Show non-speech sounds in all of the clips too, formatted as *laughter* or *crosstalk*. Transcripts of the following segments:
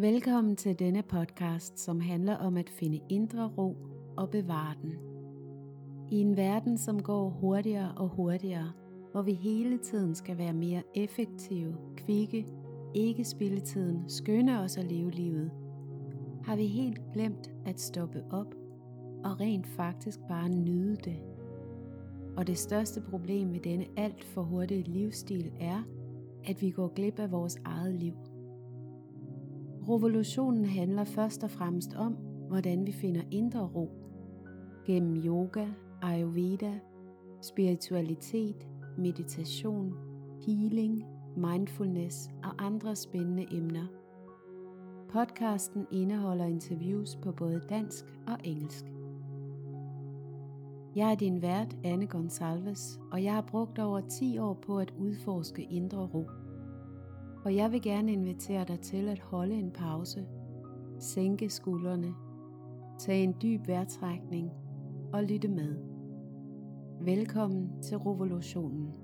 Velkommen til denne podcast, som handler om at finde indre ro og bevare den. I en verden, som går hurtigere og hurtigere, hvor vi hele tiden skal være mere effektive, kvikke, ikke spille tiden, skynde os at leve livet, har vi helt glemt at stoppe op og rent faktisk bare nyde det. Og det største problem med denne alt for hurtige livsstil er, at vi går glip af vores eget liv. Revolutionen handler først og fremmest om, hvordan vi finder indre ro. Gennem yoga, ayurveda, spiritualitet, meditation, healing, mindfulness og andre spændende emner. Podcasten indeholder interviews på både dansk og engelsk. Jeg er din vært, Anne Gonsalves, og jeg har brugt over 10 år på at udforske indre ro. Og jeg vil gerne invitere dig til at holde en pause, sænke skuldrene, tage en dyb vejrtrækning og lytte med. Velkommen til revolutionen.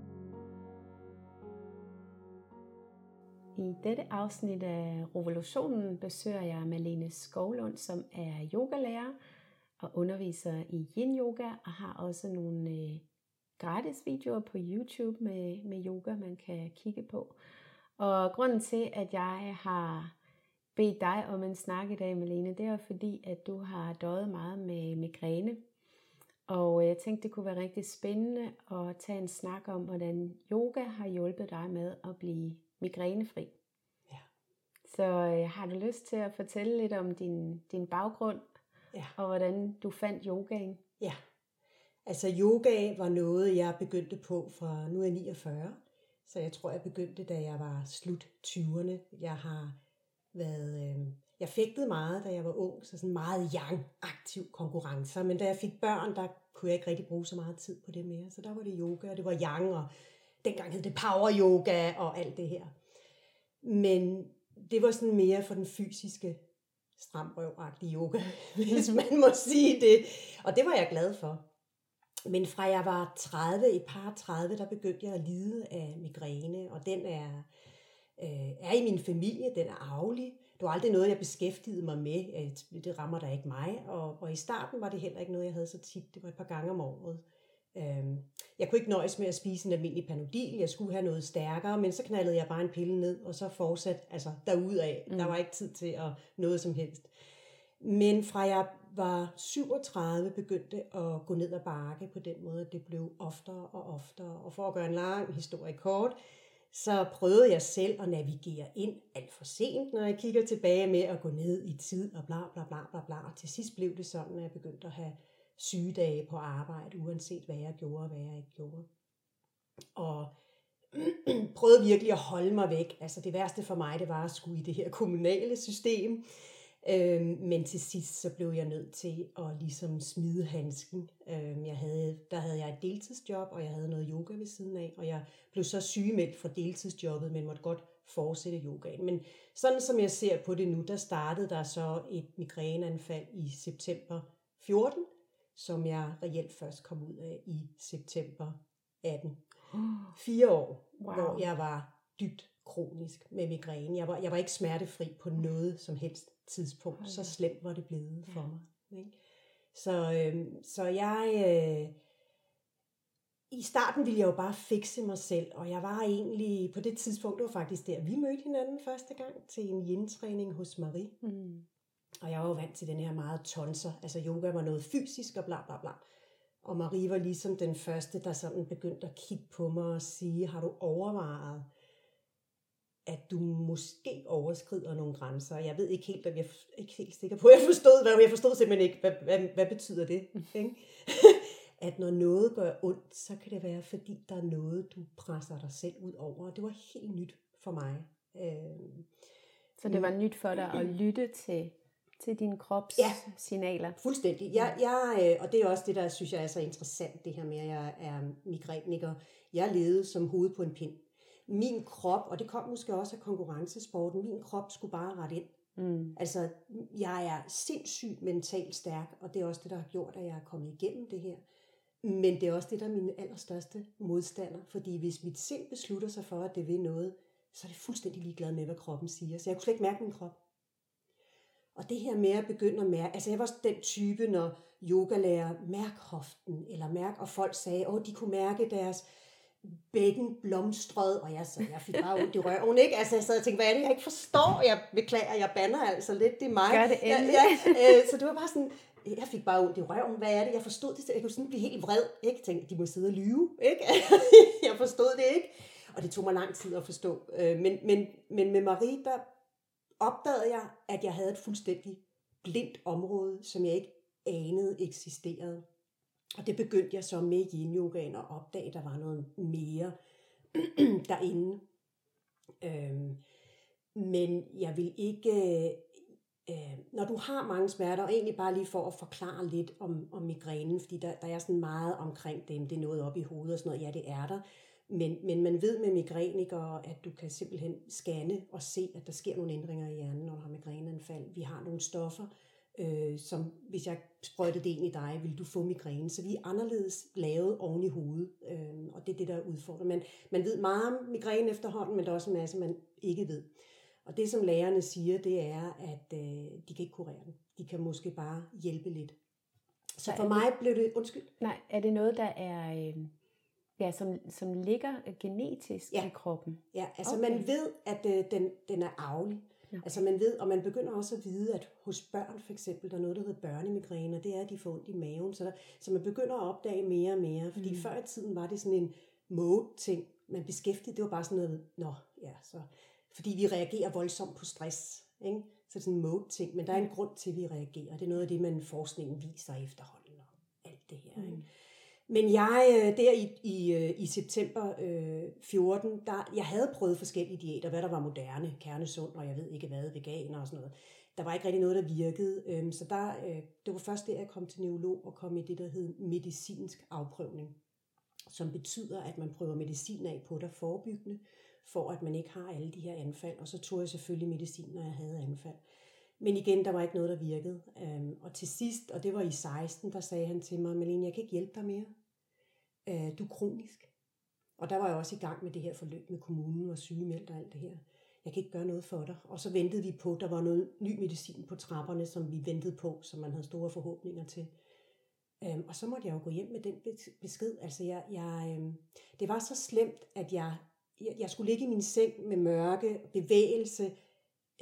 I dette afsnit af Revolutionen besøger jeg Malene Skovlund, som er yogalærer og underviser i yin yoga og har også nogle øh, gratis videoer på YouTube med, med yoga, man kan kigge på. Og grunden til, at jeg har bedt dig om en snak i dag, Malene, det er fordi, at du har døjet meget med migræne. Og jeg tænkte, det kunne være rigtig spændende at tage en snak om, hvordan yoga har hjulpet dig med at blive migrænefri. Ja. Så øh, har du lyst til at fortælle lidt om din, din baggrund, Ja. og hvordan du fandt yogaen? Ja. Altså yoga var noget, jeg begyndte på fra, nu er jeg 49, så jeg tror, jeg begyndte, da jeg var slut 20'erne. Jeg har været, øh, jeg fægtede meget, da jeg var ung, så sådan meget young, aktiv konkurrencer, men da jeg fik børn, der kunne jeg ikke rigtig bruge så meget tid på det mere, så der var det yoga, og det var yang, og dengang hed det power yoga og alt det her. Men det var sådan mere for den fysiske stramrøvagtige yoga, *laughs* hvis man må sige det. Og det var jeg glad for. Men fra jeg var 30, et par 30, der begyndte jeg at lide af migræne, og den er, øh, er i min familie, den er arvelig. Det var aldrig noget, jeg beskæftigede mig med. at Det rammer da ikke mig. Og, og i starten var det heller ikke noget, jeg havde så tit. Det var et par gange om året. Øhm, jeg kunne ikke nøjes med at spise en almindelig panodil. Jeg skulle have noget stærkere, men så knaldede jeg bare en pille ned, og så fortsatte altså derudaf. Mm. Der var ikke tid til at noget som helst. Men fra jeg var 37, begyndte at gå ned ad bakke på den måde, at det blev oftere og oftere. Og for at gøre en lang historie kort, så prøvede jeg selv at navigere ind alt for sent, når jeg kigger tilbage med at gå ned i tid og bla bla bla bla bla. Og til sidst blev det sådan, at jeg begyndte at have sygedage på arbejde, uanset hvad jeg gjorde og hvad jeg ikke gjorde. Og *clears throat* prøvede virkelig at holde mig væk. Altså det værste for mig, det var at skulle i det her kommunale system. Øhm, men til sidst så blev jeg nødt til at ligesom smide handsken. Øhm, jeg havde, der havde jeg et deltidsjob, og jeg havde noget yoga ved siden af, og jeg blev så sygemeldt fra deltidsjobbet, men måtte godt fortsætte yogaen. Men sådan som jeg ser på det nu, der startede der så et migræneanfald i september 14, som jeg reelt først kom ud af i september 18. Fire år, *gasps* Wow. hvor jeg var dybt kronisk med migræne. Jeg var, jeg var ikke smertefri på noget som helst tidspunkt. Så slemt var det blevet for mig. Ikke? Så, øhm, så jeg... Øh, I starten ville jeg jo bare fikse mig selv, og jeg var egentlig på det tidspunkt, det var faktisk der, vi mødte hinanden første gang til en yin-træning hos Marie. Mm. Og jeg var jo vant til den her meget tonser. Altså yoga var noget fysisk og bla bla bla. Og Marie var ligesom den første, der sådan begyndte at kigge på mig og sige, har du overvejet, at du måske overskrider nogle grænser? Jeg ved ikke helt, om jeg er ikke helt sikker på, jeg forstod, hvad jeg forstod simpelthen ikke, hvad, hvad, hvad betyder det? Ikke? *laughs* at når noget gør ondt, så kan det være, fordi der er noget, du presser dig selv ud over. Og det var helt nyt for mig. Øh, Så det var nyt for dig at *clears throat* lytte til, til din krops Ja. signaler. Fuldstændig. Jeg, jeg, øh, og det er også det, der synes jeg er så interessant, det her med, at jeg er migræniker. Jeg levede som hoved på en pind. Min krop, og det kom måske også af konkurrencesporten, min krop skulle bare rette ind. Mm. Altså, jeg er sindssygt mentalt stærk, og det er også det, der har gjort, at jeg er kommet igennem det her. Men det er også det, der er min allerstørste modstander. Fordi hvis mit sind beslutter sig for, at det vil noget, så er det fuldstændig ligeglad med, hvad kroppen siger. Så jeg kunne slet ikke mærke min krop. Og det her med at begynde at mærke, altså jeg var den type, når yogalærer mærk hoften, eller mærk, og folk sagde, åh, de kunne mærke deres bækken blomstrede, og jeg, så, jeg fik bare ondt i røven, ikke? Altså, jeg sad og tænkte, hvad er det, jeg ikke forstår? Jeg beklager, jeg banner altså lidt, det er mig. Gør det endelig. Ja, ja, øh, så det var bare sådan, jeg fik bare ondt i røven, hvad er det? Jeg forstod det, jeg kunne sådan blive helt vred, ikke? Jeg tænkte, de må sidde og lyve, ikke? *laughs* jeg forstod det ikke, og det tog mig lang tid at forstå. Øh, men, men, men med Marie, der opdagede jeg, at jeg havde et fuldstændig blindt område, som jeg ikke anede eksisterede. Og det begyndte jeg så med yin yogaen at opdage, at der var noget mere *clears throat* derinde. Øhm, men jeg vil ikke, øh, øh, når du har mange smerter, og egentlig bare lige for at forklare lidt om, om migrænen, fordi der, der er sådan meget omkring dem, det er noget op i hovedet og sådan noget, ja det er der, men, men man ved med migrænikere, at du kan simpelthen scanne og se, at der sker nogle ændringer i hjernen, når du har migræneanfald. Vi har nogle stoffer, øh, som hvis jeg sprøjtede det ind i dig, vil du få migræne. Så vi er anderledes lavet oven i hovedet, øh, og det er det, der udfordrer. Man, man ved meget om migræne efterhånden, men der er også en masse, man ikke ved. Og det, som lærerne siger, det er, at øh, de kan ikke kurere den. De kan måske bare hjælpe lidt. Så for mig blev det... Undskyld. Nej, er det noget, der er... Øh Ja, som, som ligger genetisk ja. i kroppen. Ja, altså okay. man ved, at øh, den, den er arvelig. Altså man ved, og man begynder også at vide, at hos børn for eksempel, der er noget, der hedder børnemigræne, og det er, at de får ondt i maven. Så, der, så man begynder at opdage mere og mere, fordi mm. før i tiden var det sådan en mode-ting. Man beskæftigede, det var bare sådan noget, nå, ja, så... Fordi vi reagerer voldsomt på stress, ikke? Så det er sådan en mode-ting, men der er en grund til, at vi reagerer. Det er noget af det, man forskningen viser efterhånden, og alt det her, mm. ikke? Men jeg øh, der i, i, øh, i september øh, 14, der, jeg havde prøvet forskellige diæter, hvad der var moderne, kernesund, og jeg ved ikke hvad, veganer og sådan noget. Der var ikke rigtig noget, der virkede. Øh, så der, øh, det var først der, jeg kom til neurolog og kom i det, der hed medicinsk afprøvning. Som betyder, at man prøver medicin af på dig forebyggende, for at man ikke har alle de her anfald. Og så tog jeg selvfølgelig medicin, når jeg havde anfald. Men igen, der var ikke noget, der virkede. Øhm, og til sidst, og det var i 16, der sagde han til mig, Malene, jeg kan ikke hjælpe dig mere. Øh, du er kronisk. Og der var jeg også i gang med det her forløb med kommunen og sygemeldt og alt det her. Jeg kan ikke gøre noget for dig. Og så ventede vi på, der var noget ny medicin på trapperne, som vi ventede på, som man havde store forhåbninger til. Øhm, og så måtte jeg jo gå hjem med den besked. Altså, jeg, jeg, øhm, det var så slemt, at jeg, jeg, jeg skulle ligge i min seng med mørke, bevægelse,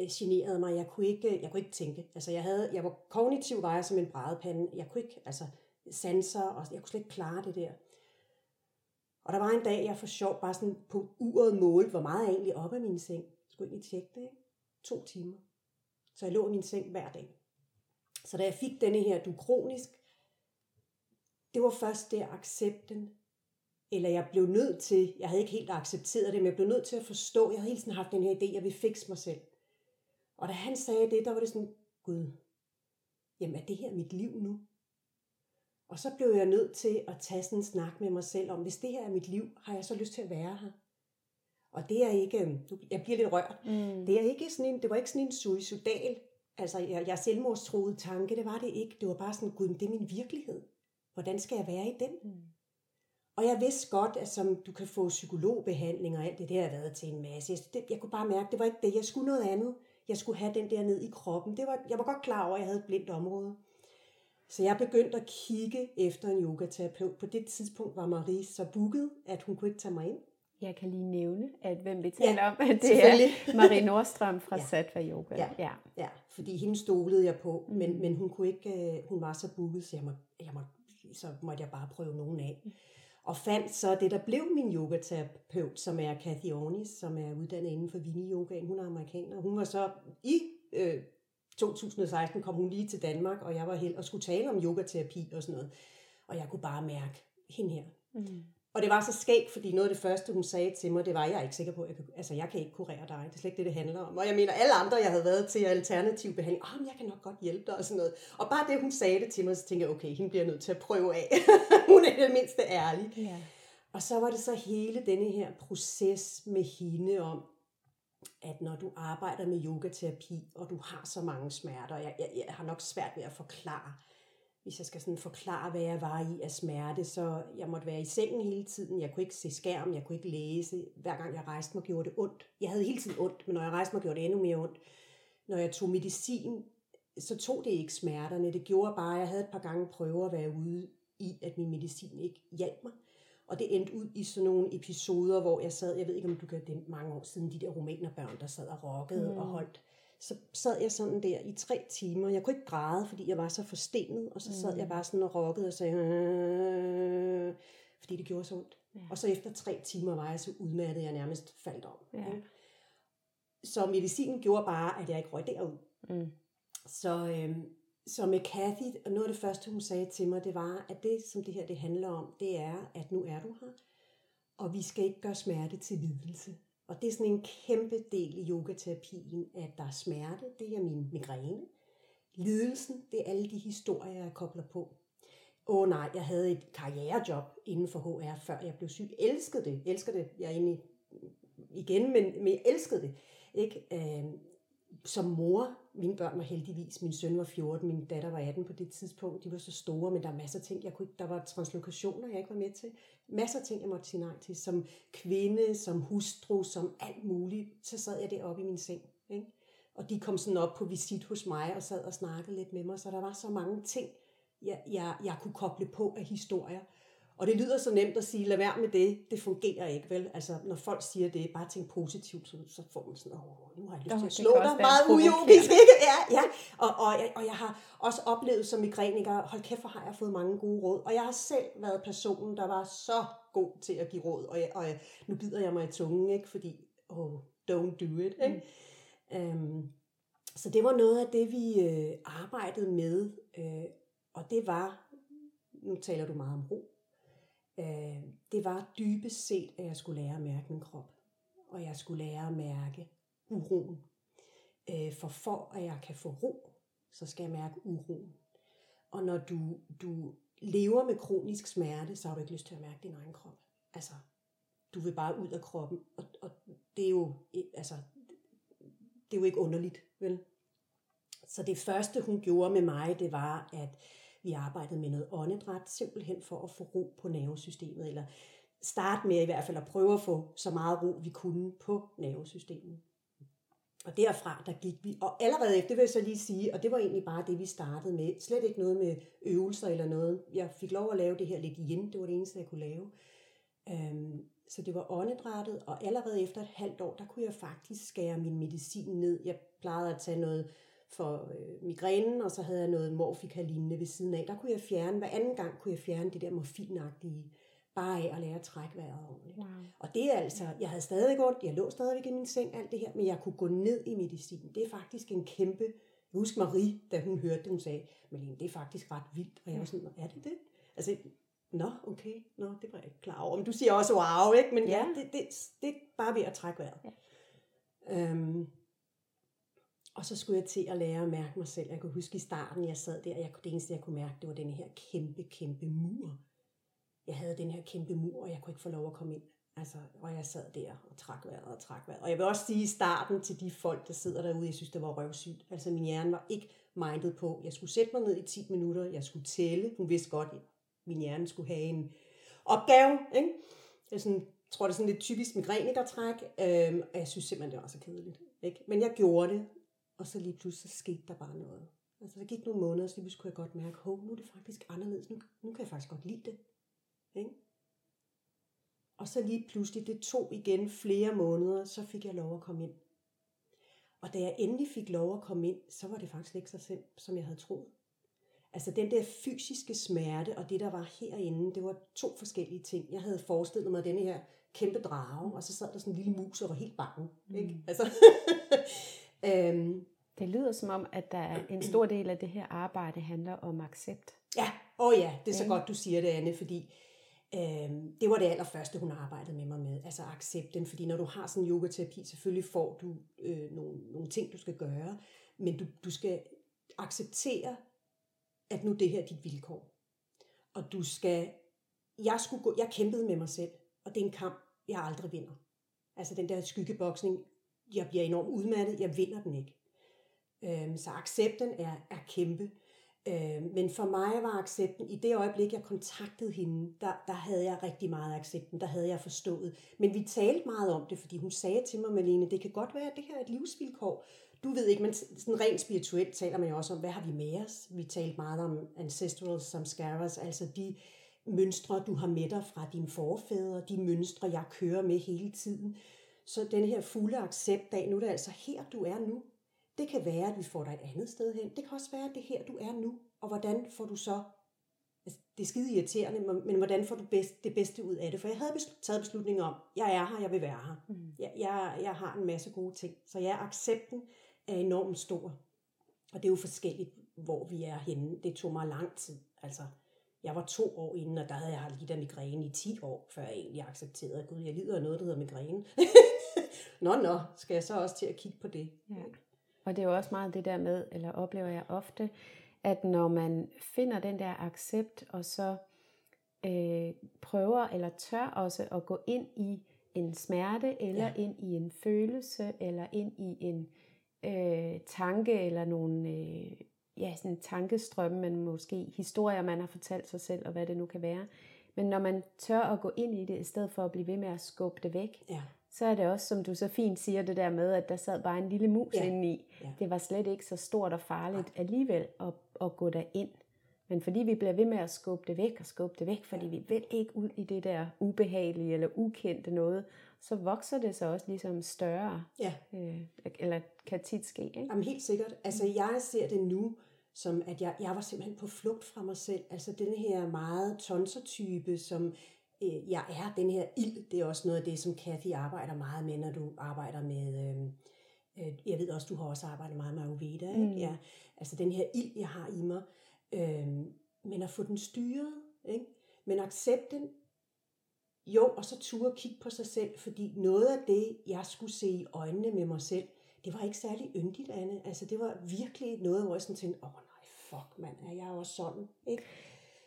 øh, generede mig. Jeg kunne ikke, øh, jeg kunne ikke tænke. Altså, jeg, havde, jeg var kognitiv vejer som en brædepande. Jeg kunne ikke, altså, sanser, og jeg kunne slet ikke klare det der. Og der var en dag, jeg for sjov bare sådan på uret målte, hvor meget jeg egentlig op af min seng. Jeg skulle egentlig tjekke det, ikke? To timer. Så jeg lå i min seng hver dag. Så da jeg fik denne her, du er kronisk, det var først der accepten, eller jeg blev nødt til, jeg havde ikke helt accepteret det, men jeg blev nødt til at forstå, jeg havde hele tiden haft den her idé, jeg vil fikse mig selv. Og da han sagde det, der var det sådan, Gud, jamen er det her mit liv nu? Og så blev jeg nødt til at tage sådan en snak med mig selv om, hvis det her er mit liv, har jeg så lyst til at være her? Og det er ikke, øhm, jeg bliver lidt rørt, mm. det, er ikke sådan en, det var ikke sådan en suicidal, altså jeg, jeg selvmordstroede tanke, det var det ikke. Det var bare sådan, gud, det er min virkelighed. Hvordan skal jeg være i den? Mm. Og jeg vidste godt, at som du kan få psykologbehandling og alt det, det har været til en masse. Jeg, jeg kunne bare mærke, det var ikke det. Jeg skulle noget andet. Jeg skulle have den der ned i kroppen. Det var, jeg var godt klar over, at jeg havde et blindt område. Så jeg begyndte at kigge efter en yogaterapeut. På det tidspunkt var Marie så booket, at hun kunne ikke tage mig ind. Jeg kan lige nævne, at hvem vi taler ja, om, at det er *laughs* Marie Nordstrøm fra ja. Sattva Yoga. Ja, ja. ja, fordi hende stolede jeg på, mm. men, men hun kunne ikke, øh, hun var så booket, så jeg må, jeg må, så måtte jeg bare prøve nogen af. Og fandt så det, der blev min yogaterapeut, som er Kathy Ornis, som er uddannet inden for Vini Yoga. Hun er amerikaner. Hun var så i øh, 2016 kom hun lige til Danmark, og jeg var helt og skulle tale om yogaterapi og sådan noget. Og jeg kunne bare mærke hende her. Mm. Og det var så skægt, fordi noget af det første, hun sagde til mig, det var, jeg er ikke sikker på, at jeg kan, altså, jeg kan ikke kurere dig. Det er slet ikke det, det handler om. Og jeg mener, alle andre, jeg havde været til alternativ behandling, oh, jeg kan nok godt hjælpe dig og sådan noget. Og bare det, hun sagde det til mig, så tænkte jeg, okay, hende bliver nødt til at prøve af. *laughs* *laughs* hun er det mindste ærlig. Yeah. Og så var det så hele denne her proces med hende om, at når du arbejder med yogaterapi, og du har så mange smerter, jeg, jeg, jeg har nok svært ved at forklare, hvis jeg skal sådan forklare, hvad jeg var i af smerte, så jeg måtte være i sengen hele tiden, jeg kunne ikke se skærm, jeg kunne ikke læse, hver gang jeg rejste mig, gjorde det ondt. Jeg havde hele tiden ondt, men når jeg rejste mig, gjorde det endnu mere ondt. Når jeg tog medicin, så tog det ikke smerterne. Det gjorde bare, at jeg havde et par gange prøver at være ude i, at min medicin ikke hjalp mig. Og det endte ud i sådan nogle episoder, hvor jeg sad, jeg ved ikke om du kan det mange år siden, de der romanerbørn, der sad og rockede mm. og holdt. Så sad jeg sådan der i tre timer. Jeg kunne ikke græde, fordi jeg var så forstenet, og så sad mm. jeg bare sådan og rockede og sagde, øh, fordi det gjorde så ondt. Ja. Og så efter tre timer var jeg så udmattet, jeg nærmest faldt om. Ja. Så medicinen gjorde bare, at jeg ikke røg derud. Mm. Så, øhm, så med Kathy, og noget af det første, hun sagde til mig, det var, at det, som det her det handler om, det er, at nu er du her, og vi skal ikke gøre smerte til lidelse. Og det er sådan en kæmpe del i yogaterapien, at der er smerte, det er min migræne. Lidelsen, det er alle de historier, jeg kobler på. Åh oh, nej, jeg havde et karrierejob inden for HR, før jeg blev syg. Elskede det. Elsker det. Jeg er egentlig igen, men, men jeg elskede det. Ikke? Øhm, som mor, mine børn var heldigvis, min søn var 14, min datter var 18 på det tidspunkt, de var så store, men der er masser af ting, jeg kunne, ikke, der var translokationer, jeg ikke var med til. Masser af ting, jeg måtte sige nej til, som kvinde, som hustru, som alt muligt. Så sad jeg deroppe i min seng, ikke? Og de kom sådan op på visit hos mig og sad og snakkede lidt med mig, så der var så mange ting, jeg, jeg, jeg kunne koble på af historier. Og det lyder så nemt at sige, lad være med det, det fungerer ikke, vel? Altså, når folk siger det, bare tænk positivt, så, så får man sådan, åh, nu har jeg lyst til at slå dig, meget ujogisk, ikke? *laughs* Ja, ja. Og, og, jeg, og jeg har også oplevet som migrænniker, hold kæft, hvor har jeg fået mange gode råd. Og jeg har selv været personen, der var så god til at give råd, og, jeg, og jeg, nu bider jeg mig i tungen, ikke? Fordi, oh, don't do it, ikke? Mm. Um, så det var noget af det, vi øh, arbejdede med, øh, og det var, nu taler du meget om ro, øh, det var dybest set, at jeg skulle lære at mærke min krop. Og jeg skulle lære at mærke uroen. Øh, for for at jeg kan få ro, så skal jeg mærke uroen. Og når du, du lever med kronisk smerte, så har du ikke lyst til at mærke din egen krop. Altså, du vil bare ud af kroppen. Og, og det er jo, altså, det er jo ikke underligt, vel? Så det første, hun gjorde med mig, det var, at vi arbejdede med noget åndedræt, simpelthen for at få ro på nervesystemet, eller starte med i hvert fald at prøve at få så meget ro, vi kunne på nervesystemet. Og derfra, der gik vi, og allerede efter, det vil jeg så lige sige, og det var egentlig bare det, vi startede med. Slet ikke noget med øvelser eller noget. Jeg fik lov at lave det her lidt igen, det var det eneste, jeg kunne lave. Øhm, så det var åndedrættet, og allerede efter et halvt år, der kunne jeg faktisk skære min medicin ned. Jeg plejede at tage noget for øh, migrænen, og så havde jeg noget morfika lignende ved siden af. Der kunne jeg fjerne, hver anden gang kunne jeg fjerne det der morfinagtige, bare af at lære at trække vejret ordentligt. Wow. Og det er altså, jeg havde stadig ondt, jeg lå stadigvæk i min seng, alt det her, men jeg kunne gå ned i medicin. Det er faktisk en kæmpe, jeg husker Marie, da hun hørte det, hun sagde, Malene, det er faktisk ret vildt. Og jeg var sådan, er det det? Altså, nå, okay, nå, det var jeg ikke klar over. Men du siger også wow, ikke? Men ja, ja det, det, det er bare ved at trække vejret. Ja. Øhm, og så skulle jeg til at lære at mærke mig selv. Jeg kunne huske i starten, jeg sad der, og jeg, det eneste, jeg kunne mærke, det var den her kæmpe, kæmpe mur. Jeg havde den her kæmpe mur, og jeg kunne ikke få lov at komme ind. Altså, og jeg sad der og trak vejret og trak vejret. Og jeg vil også sige i starten til de folk, der sidder derude, jeg synes, det var røvsygt. Altså, min hjerne var ikke mindet på. Jeg skulle sætte mig ned i 10 minutter, jeg skulle tælle. Hun vidste godt, at min hjerne skulle have en opgave. Ikke? Jeg sådan, tror, det er sådan lidt typisk migrænikertræk. Øhm, og jeg synes simpelthen, det var så kedeligt. Ikke? Men jeg gjorde det, og så lige pludselig så skete der bare noget. Altså der gik nogle måneder, så lige pludselig kunne jeg godt mærke, hov, nu er det faktisk anderledes. Nu, nu kan jeg faktisk godt lide det. Ikke? Og så lige pludselig, det tog igen flere måneder, så fik jeg lov at komme ind. Og da jeg endelig fik lov at komme ind, så var det faktisk ikke så selv, som jeg havde troet. Altså den der fysiske smerte og det, der var herinde, det var to forskellige ting. Jeg havde forestillet mig denne her kæmpe drage, og så sad der sådan en lille mus og var helt bange. Mm. Ikke? Altså, *laughs* øhm, det lyder som om, at der er en stor del af det her arbejde handler om accept. Ja, åh oh ja, det er så godt, du siger det, Anne, fordi øhm, det var det allerførste, hun arbejdede med mig med, altså accepten, fordi når du har sådan en yogaterapi, selvfølgelig får du øh, nogle, nogle ting, du skal gøre, men du, du skal acceptere, at nu det her er dit vilkår. Og du skal, jeg, skulle gå, jeg kæmpede med mig selv, og det er en kamp, jeg aldrig vinder. Altså den der skyggeboksning, jeg bliver enormt udmattet, jeg vinder den ikke. Øhm, så accepten er, er kæmpe. Øhm, men for mig var accepten, i det øjeblik, jeg kontaktede hende, der, der havde jeg rigtig meget accepten, der havde jeg forstået. Men vi talte meget om det, fordi hun sagde til mig, Malene, det kan godt være, at det her er et livsvilkår. du ved ikke, men sådan rent spirituelt taler man jo også om, hvad har vi med os? Vi talte meget om ancestral samskaras, altså de mønstre, du har med dig fra dine forfædre, de mønstre, jeg kører med hele tiden. Så den her fulde accept af, nu er det altså her, du er nu. Det kan være, at vi får dig et andet sted hen. Det kan også være, at det her, du er nu. Og hvordan får du så altså, det er skide irriterende, men hvordan får du bedst, det bedste ud af det? For jeg havde taget beslutningen om, jeg er her, jeg vil være her. Mm. Jeg, jeg, jeg har en masse gode ting. Så jeg accepten er enormt stor. Og det er jo forskelligt, hvor vi er henne. Det tog mig lang tid. Altså, jeg var to år inden, og der havde jeg lidt af migræne i 10 år, før jeg egentlig accepterede, at gud, jeg lider af noget, der hedder migræne. *laughs* nå, nå, skal jeg så også til at kigge på det? Ja. Og det er jo også meget det der med, eller oplever jeg ofte, at når man finder den der accept, og så øh, prøver eller tør også at gå ind i en smerte, eller ja. ind i en følelse, eller ind i en øh, tanke, eller nogle øh, ja, sådan tankestrømme, men måske historier, man har fortalt sig selv, og hvad det nu kan være. Men når man tør at gå ind i det, i stedet for at blive ved med at skubbe det væk, ja så er det også, som du så fint siger, det der med, at der sad bare en lille mus ja. inde i. Ja. Det var slet ikke så stort og farligt ja. alligevel at, at gå derind. Men fordi vi bliver ved med at skubbe det væk og skubbe det væk, fordi ja. vi vil ikke ud i det der ubehagelige eller ukendte noget, så vokser det så også ligesom større. Ja. Øh, eller kan tit ske. Ikke? Jamen helt sikkert. Altså jeg ser det nu, som at jeg, jeg var simpelthen på flugt fra mig selv. Altså den her meget tonsertype, som øh, jeg er den her ild, det er også noget af det, som Kathy arbejder meget med, når du arbejder med, øh, øh, jeg ved også, du har også arbejdet meget med Ayurveda, ikke? Mm. Ja, altså den her ild, jeg har i mig, øh, men at få den styret, ikke? men accepten, jo, og så turde kigge på sig selv, fordi noget af det, jeg skulle se i øjnene med mig selv, det var ikke særlig yndigt, Anne. Altså det var virkelig noget, hvor jeg sådan tænkte, åh oh, nej, fuck mand, er jeg også sådan, ikke?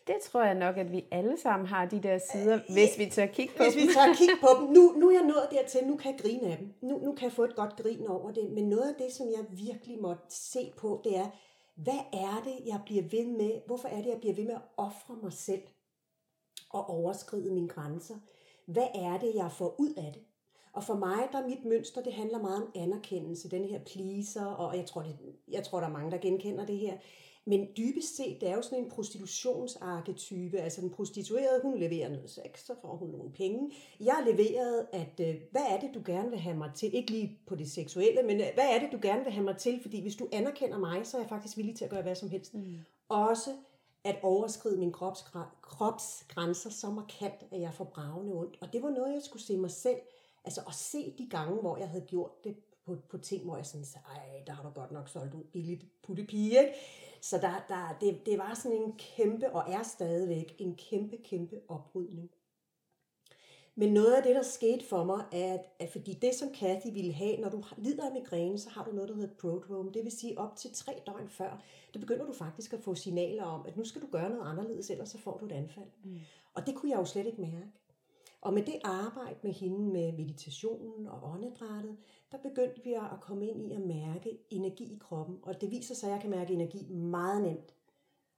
Det tror jeg nok, at vi alle sammen har de der sider, øh, hvis vi tør kigge på hvis dem. Hvis vi tør kigge på *laughs* dem. Nu, nu er jeg nået dertil, nu kan jeg grine af dem. Nu, nu kan jeg få et godt grin over det. Men noget af det, som jeg virkelig måtte se på, det er, hvad er det, jeg bliver ved med? Hvorfor er det, jeg bliver ved med at ofre mig selv og overskride mine grænser? Hvad er det, jeg får ud af det? Og for mig, der er mit mønster, det handler meget om anerkendelse, den her pleaser, og jeg tror, det, jeg tror, der er mange, der genkender det her. Men dybest set, det er jo sådan en prostitutionsarketype. Altså den prostituerede, hun leverer noget sex, så får hun nogle penge. Jeg leverede, at øh, hvad er det, du gerne vil have mig til? Ikke lige på det seksuelle, men øh, hvad er det, du gerne vil have mig til? Fordi hvis du anerkender mig, så er jeg faktisk villig til at gøre hvad som helst. Mm. Også at overskride min krops, kropsgrænser så markant, at jeg får bravende ondt. Og det var noget, jeg skulle se mig selv. Altså at se de gange, hvor jeg havde gjort det på, på ting, hvor jeg sådan sagde, ej, der har du godt nok solgt ud billigt puttepige, ikke? Så der, der, det, det var sådan en kæmpe, og er stadigvæk, en kæmpe, kæmpe oprydning. Men noget af det, der skete for mig, er, at, at fordi det, som Kathy ville have, når du lider af migræne, så har du noget, der hedder prodrome. Det vil sige, op til tre døgn før, der begynder du faktisk at få signaler om, at nu skal du gøre noget anderledes, ellers så får du et anfald. Mm. Og det kunne jeg jo slet ikke mærke. Og med det arbejde med hende med meditationen og åndedrættet, der begyndte vi at komme ind i at mærke energi i kroppen. Og det viser sig, at jeg kan mærke energi meget nemt.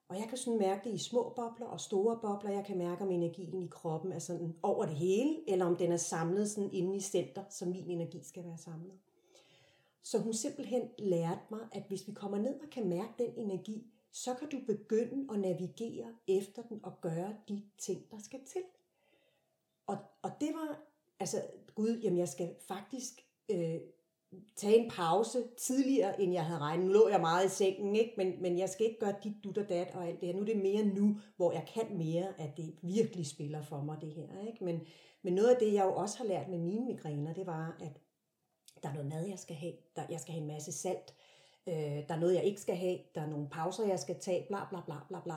Og jeg kan sådan mærke det i små bobler og store bobler. Jeg kan mærke, om energien i kroppen er sådan over det hele, eller om den er samlet sådan inde i center, som min energi skal være samlet. Så hun simpelthen lærte mig, at hvis vi kommer ned og kan mærke den energi, så kan du begynde at navigere efter den og gøre de ting, der skal til. Og, og det var, altså gud, jamen jeg skal faktisk øh, tage en pause tidligere, end jeg havde regnet. Nu lå jeg meget i sengen, ikke? Men, men jeg skal ikke gøre dit, dut og dat og alt det her. Nu er det mere nu, hvor jeg kan mere, at det virkelig spiller for mig, det her. Ikke? Men, men noget af det, jeg jo også har lært med mine migræner, det var, at der er noget mad, jeg skal have. Der, jeg skal have en masse salt. Øh, der er noget, jeg ikke skal have. Der er nogle pauser, jeg skal tage. Bla, bla, bla, bla, bla.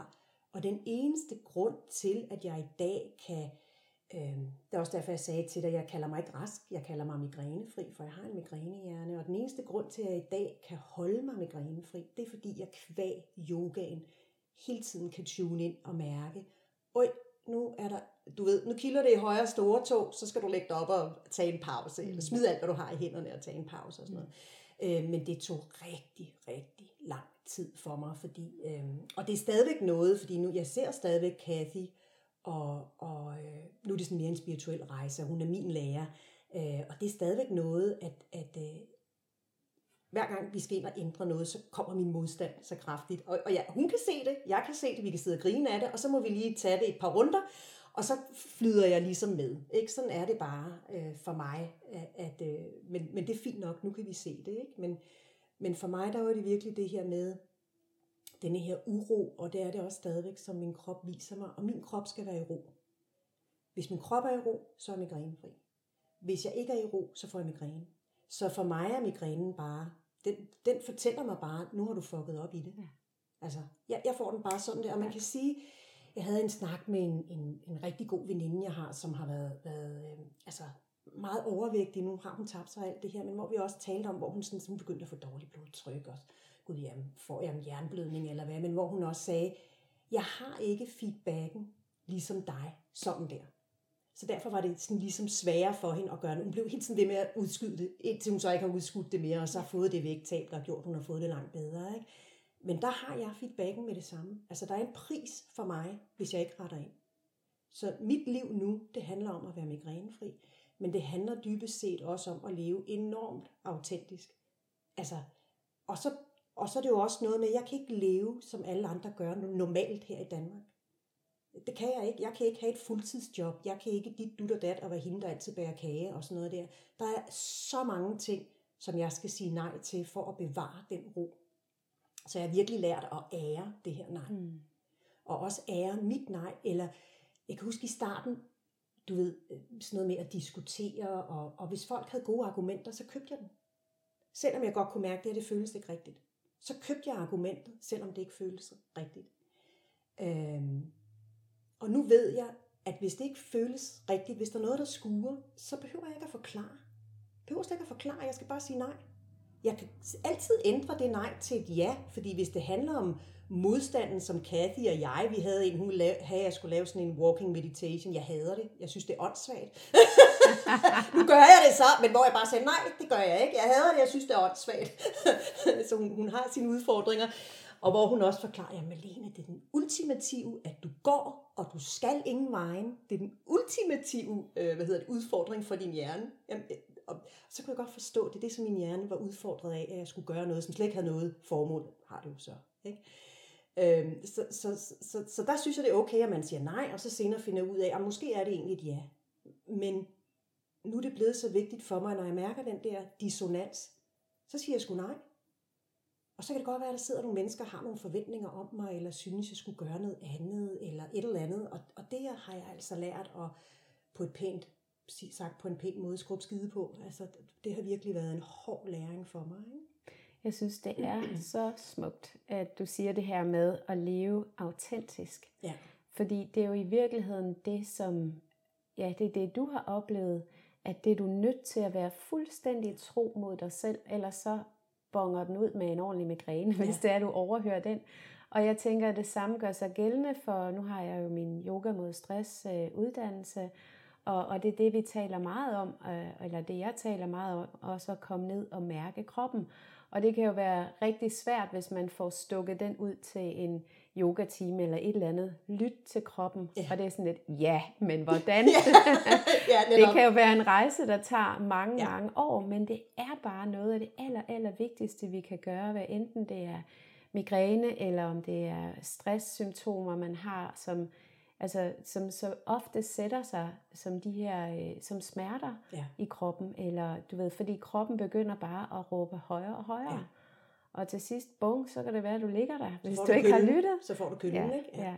Og den eneste grund til, at jeg i dag kan Øh, det er også derfor, jeg sagde til dig, at jeg kalder mig ikke rask, jeg kalder mig migrænefri, for jeg har en migrænehjerne. Og den eneste grund til, at jeg i dag kan holde mig migrænefri, det er fordi, jeg kvæg yogaen hele tiden kan tune ind og mærke, oj, nu er der, du ved, nu kilder det i højre store tog, så skal du lægge dig op og tage en pause, mm. eller smide alt, hvad du har i hænderne og tage en pause og sådan noget. Mm. Øh, men det tog rigtig, rigtig lang tid for mig, fordi, øh, og det er stadigvæk noget, fordi nu, jeg ser stadigvæk Kathy, og, og øh, nu er det sådan mere en spirituel rejse, og hun er min lærer. Øh, og det er stadigvæk noget, at, at øh, hver gang vi skal ind og ændre noget, så kommer min modstand så kraftigt. Og, og ja, hun kan se det, jeg kan se det, vi kan sidde og grine af det, og så må vi lige tage det et par runder, og så flyder jeg ligesom med. Ikke? Sådan er det bare øh, for mig. At, at, øh, men, men det er fint nok, nu kan vi se det. Ikke? Men, men for mig, der var det virkelig det her med, denne her uro, og det er det også stadigvæk, som min krop viser mig. Og min krop skal være i ro. Hvis min krop er i ro, så er migrænefri. Hvis jeg ikke er i ro, så får jeg migræne. Så for mig er migrænen bare, den, den fortæller mig bare, nu har du fucket op i det. Ja. Altså, jeg, jeg får den bare sådan der, og man kan sige, jeg havde en snak med en, en, en rigtig god veninde, jeg har, som har været, været øh, altså, meget overvægtig. Nu har hun tabt sig alt det her, men hvor vi også talte om, hvor hun sådan, sådan begyndte at få dårligt blodtryk. Og, gud, jamen, får jeg en jernblødning eller hvad? Men hvor hun også sagde, jeg har ikke feedbacken ligesom dig, sådan der. Så derfor var det sådan ligesom sværere for hende at gøre det. Hun blev helt sådan ved med at udskyde det, indtil hun så ikke har udskudt det mere, og så har fået det vægttab, der har gjort, at hun har fået det langt bedre. Ikke? Men der har jeg feedbacken med det samme. Altså der er en pris for mig, hvis jeg ikke retter ind. Så mit liv nu, det handler om at være migrænefri, men det handler dybest set også om at leve enormt autentisk. Altså, og så, og så er det jo også noget med, at jeg kan ikke leve, som alle andre gør normalt her i Danmark. Det kan jeg ikke. Jeg kan ikke have et fuldtidsjob. Jeg kan ikke dit, dut og dat og være hende, der altid bærer kage og sådan noget der. Der er så mange ting, som jeg skal sige nej til for at bevare den ro. Så jeg har virkelig lært at ære det her nej. Mm. Og også ære mit nej. Eller jeg kan huske i starten, du ved, sådan noget med at diskutere, og, og hvis folk havde gode argumenter, så købte jeg dem. Selvom jeg godt kunne mærke, at det, her, det føles ikke rigtigt. Så købte jeg argumentet, selvom det ikke føles rigtigt. Øhm, og nu ved jeg, at hvis det ikke føles rigtigt, hvis der er noget, der skuer, så behøver jeg ikke at forklare. Jeg behøver slet ikke at forklare, jeg skal bare sige nej. Jeg kan altid ændre det nej til et ja, fordi hvis det handler om modstanden, som Kathy og jeg, vi havde en, hun ville lave, have, at jeg skulle lave sådan en walking meditation. Jeg hader det. Jeg synes, det er åndssvagt. *laughs* *laughs* nu gør jeg det så, men hvor jeg bare sagde, nej, det gør jeg ikke. Jeg hader det, jeg synes, det er åndssvagt. *laughs* så hun, hun har sine udfordringer. Og hvor hun også forklarer, at Malene, det er den ultimative, at du går, og du skal ingen vejen. Det er den ultimative øh, hvad hedder det, udfordring for din hjerne. Jamen, øh, og så kunne jeg godt forstå, det er det, som min hjerne var udfordret af, at jeg skulle gøre noget, som slet ikke havde noget formål. Har det jo så. Ikke? Øhm, så, så, så, så, så der synes jeg, det er okay, at man siger nej, og så senere finder ud af, at måske er det egentlig et ja. Men nu er det blevet så vigtigt for mig, når jeg mærker den der dissonans, så siger jeg sgu nej. Og så kan det godt være, at der sidder nogle mennesker og har nogle forventninger om mig, eller synes, jeg skulle gøre noget andet, eller et eller andet. Og, og det har jeg altså lært at på et pænt, sagt på en pæn måde, skrubbe skide på. Altså, det har virkelig været en hård læring for mig. Ikke? Jeg synes, det er *clears throat* så smukt, at du siger det her med at leve autentisk. Ja. Fordi det er jo i virkeligheden det, som, ja, det er det, du har oplevet, at det er du nødt til at være fuldstændig tro mod dig selv, ellers så bonger den ud med en ordentlig migræne, *laughs* ja. hvis det er, du overhører den. Og jeg tænker, at det samme gør sig gældende, for nu har jeg jo min yoga mod stress øh, uddannelse, og, og det er det, vi taler meget om, øh, eller det jeg taler meget om, også at komme ned og mærke kroppen. Og det kan jo være rigtig svært, hvis man får stukket den ud til en yoga-time eller et eller andet. Lyt til kroppen. Ja. Og det er sådan lidt, ja, men *laughs* hvordan? ja, *laughs* det kan jo være en rejse, der tager mange, ja. mange år, men det er bare noget af det aller, aller vigtigste, vi kan gøre, hvad enten det er migræne, eller om det er stresssymptomer, man har, som altså, som så ofte sætter sig som de her øh, som smerter ja. i kroppen, eller du ved, fordi kroppen begynder bare at råbe højere og højere. Ja. Og til sidst, bung, så kan det være, at du ligger der, hvis du, du ikke kylden, har lyttet. Så får du kylden, ja, ikke? Ja. ja.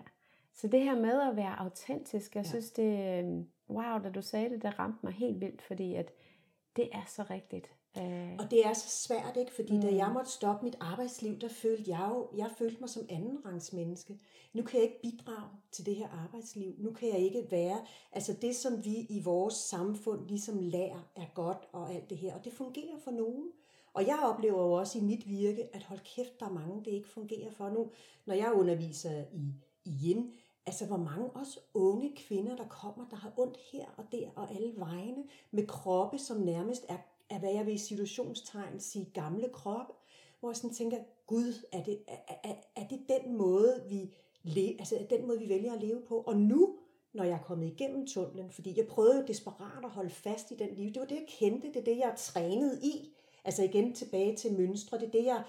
Så det her med at være autentisk, jeg ja. synes det, øh, wow, da du sagde det, der ramte mig helt vildt, fordi at det er så rigtigt. Øh. Og det er så svært, ikke? Fordi mm. da jeg måtte stoppe mit arbejdsliv, der følte jeg jo, jeg følte mig som anden rangs menneske. Nu kan jeg ikke bidrage til det her arbejdsliv. Nu kan jeg ikke være, altså det som vi i vores samfund ligesom lærer er godt og alt det her. Og det fungerer for nogen. Og jeg oplever jo også i mit virke, at hold kæft, der er mange, det ikke fungerer for nu. Når jeg underviser i, i yin, altså hvor mange også unge kvinder, der kommer, der har ondt her og der og alle vegne, med kroppe, som nærmest er er hvad jeg vil i situationstegn sige gamle kroppe, hvor jeg sådan tænker, Gud, er det, er, er, er det den måde, vi le, altså er den måde, vi vælger at leve på? Og nu, når jeg er kommet igennem tunnelen, fordi jeg prøvede jo desperat at holde fast i den liv, det var det, jeg kendte, det er det, jeg er trænet i, Altså igen tilbage til mønstre, det er det, jeg,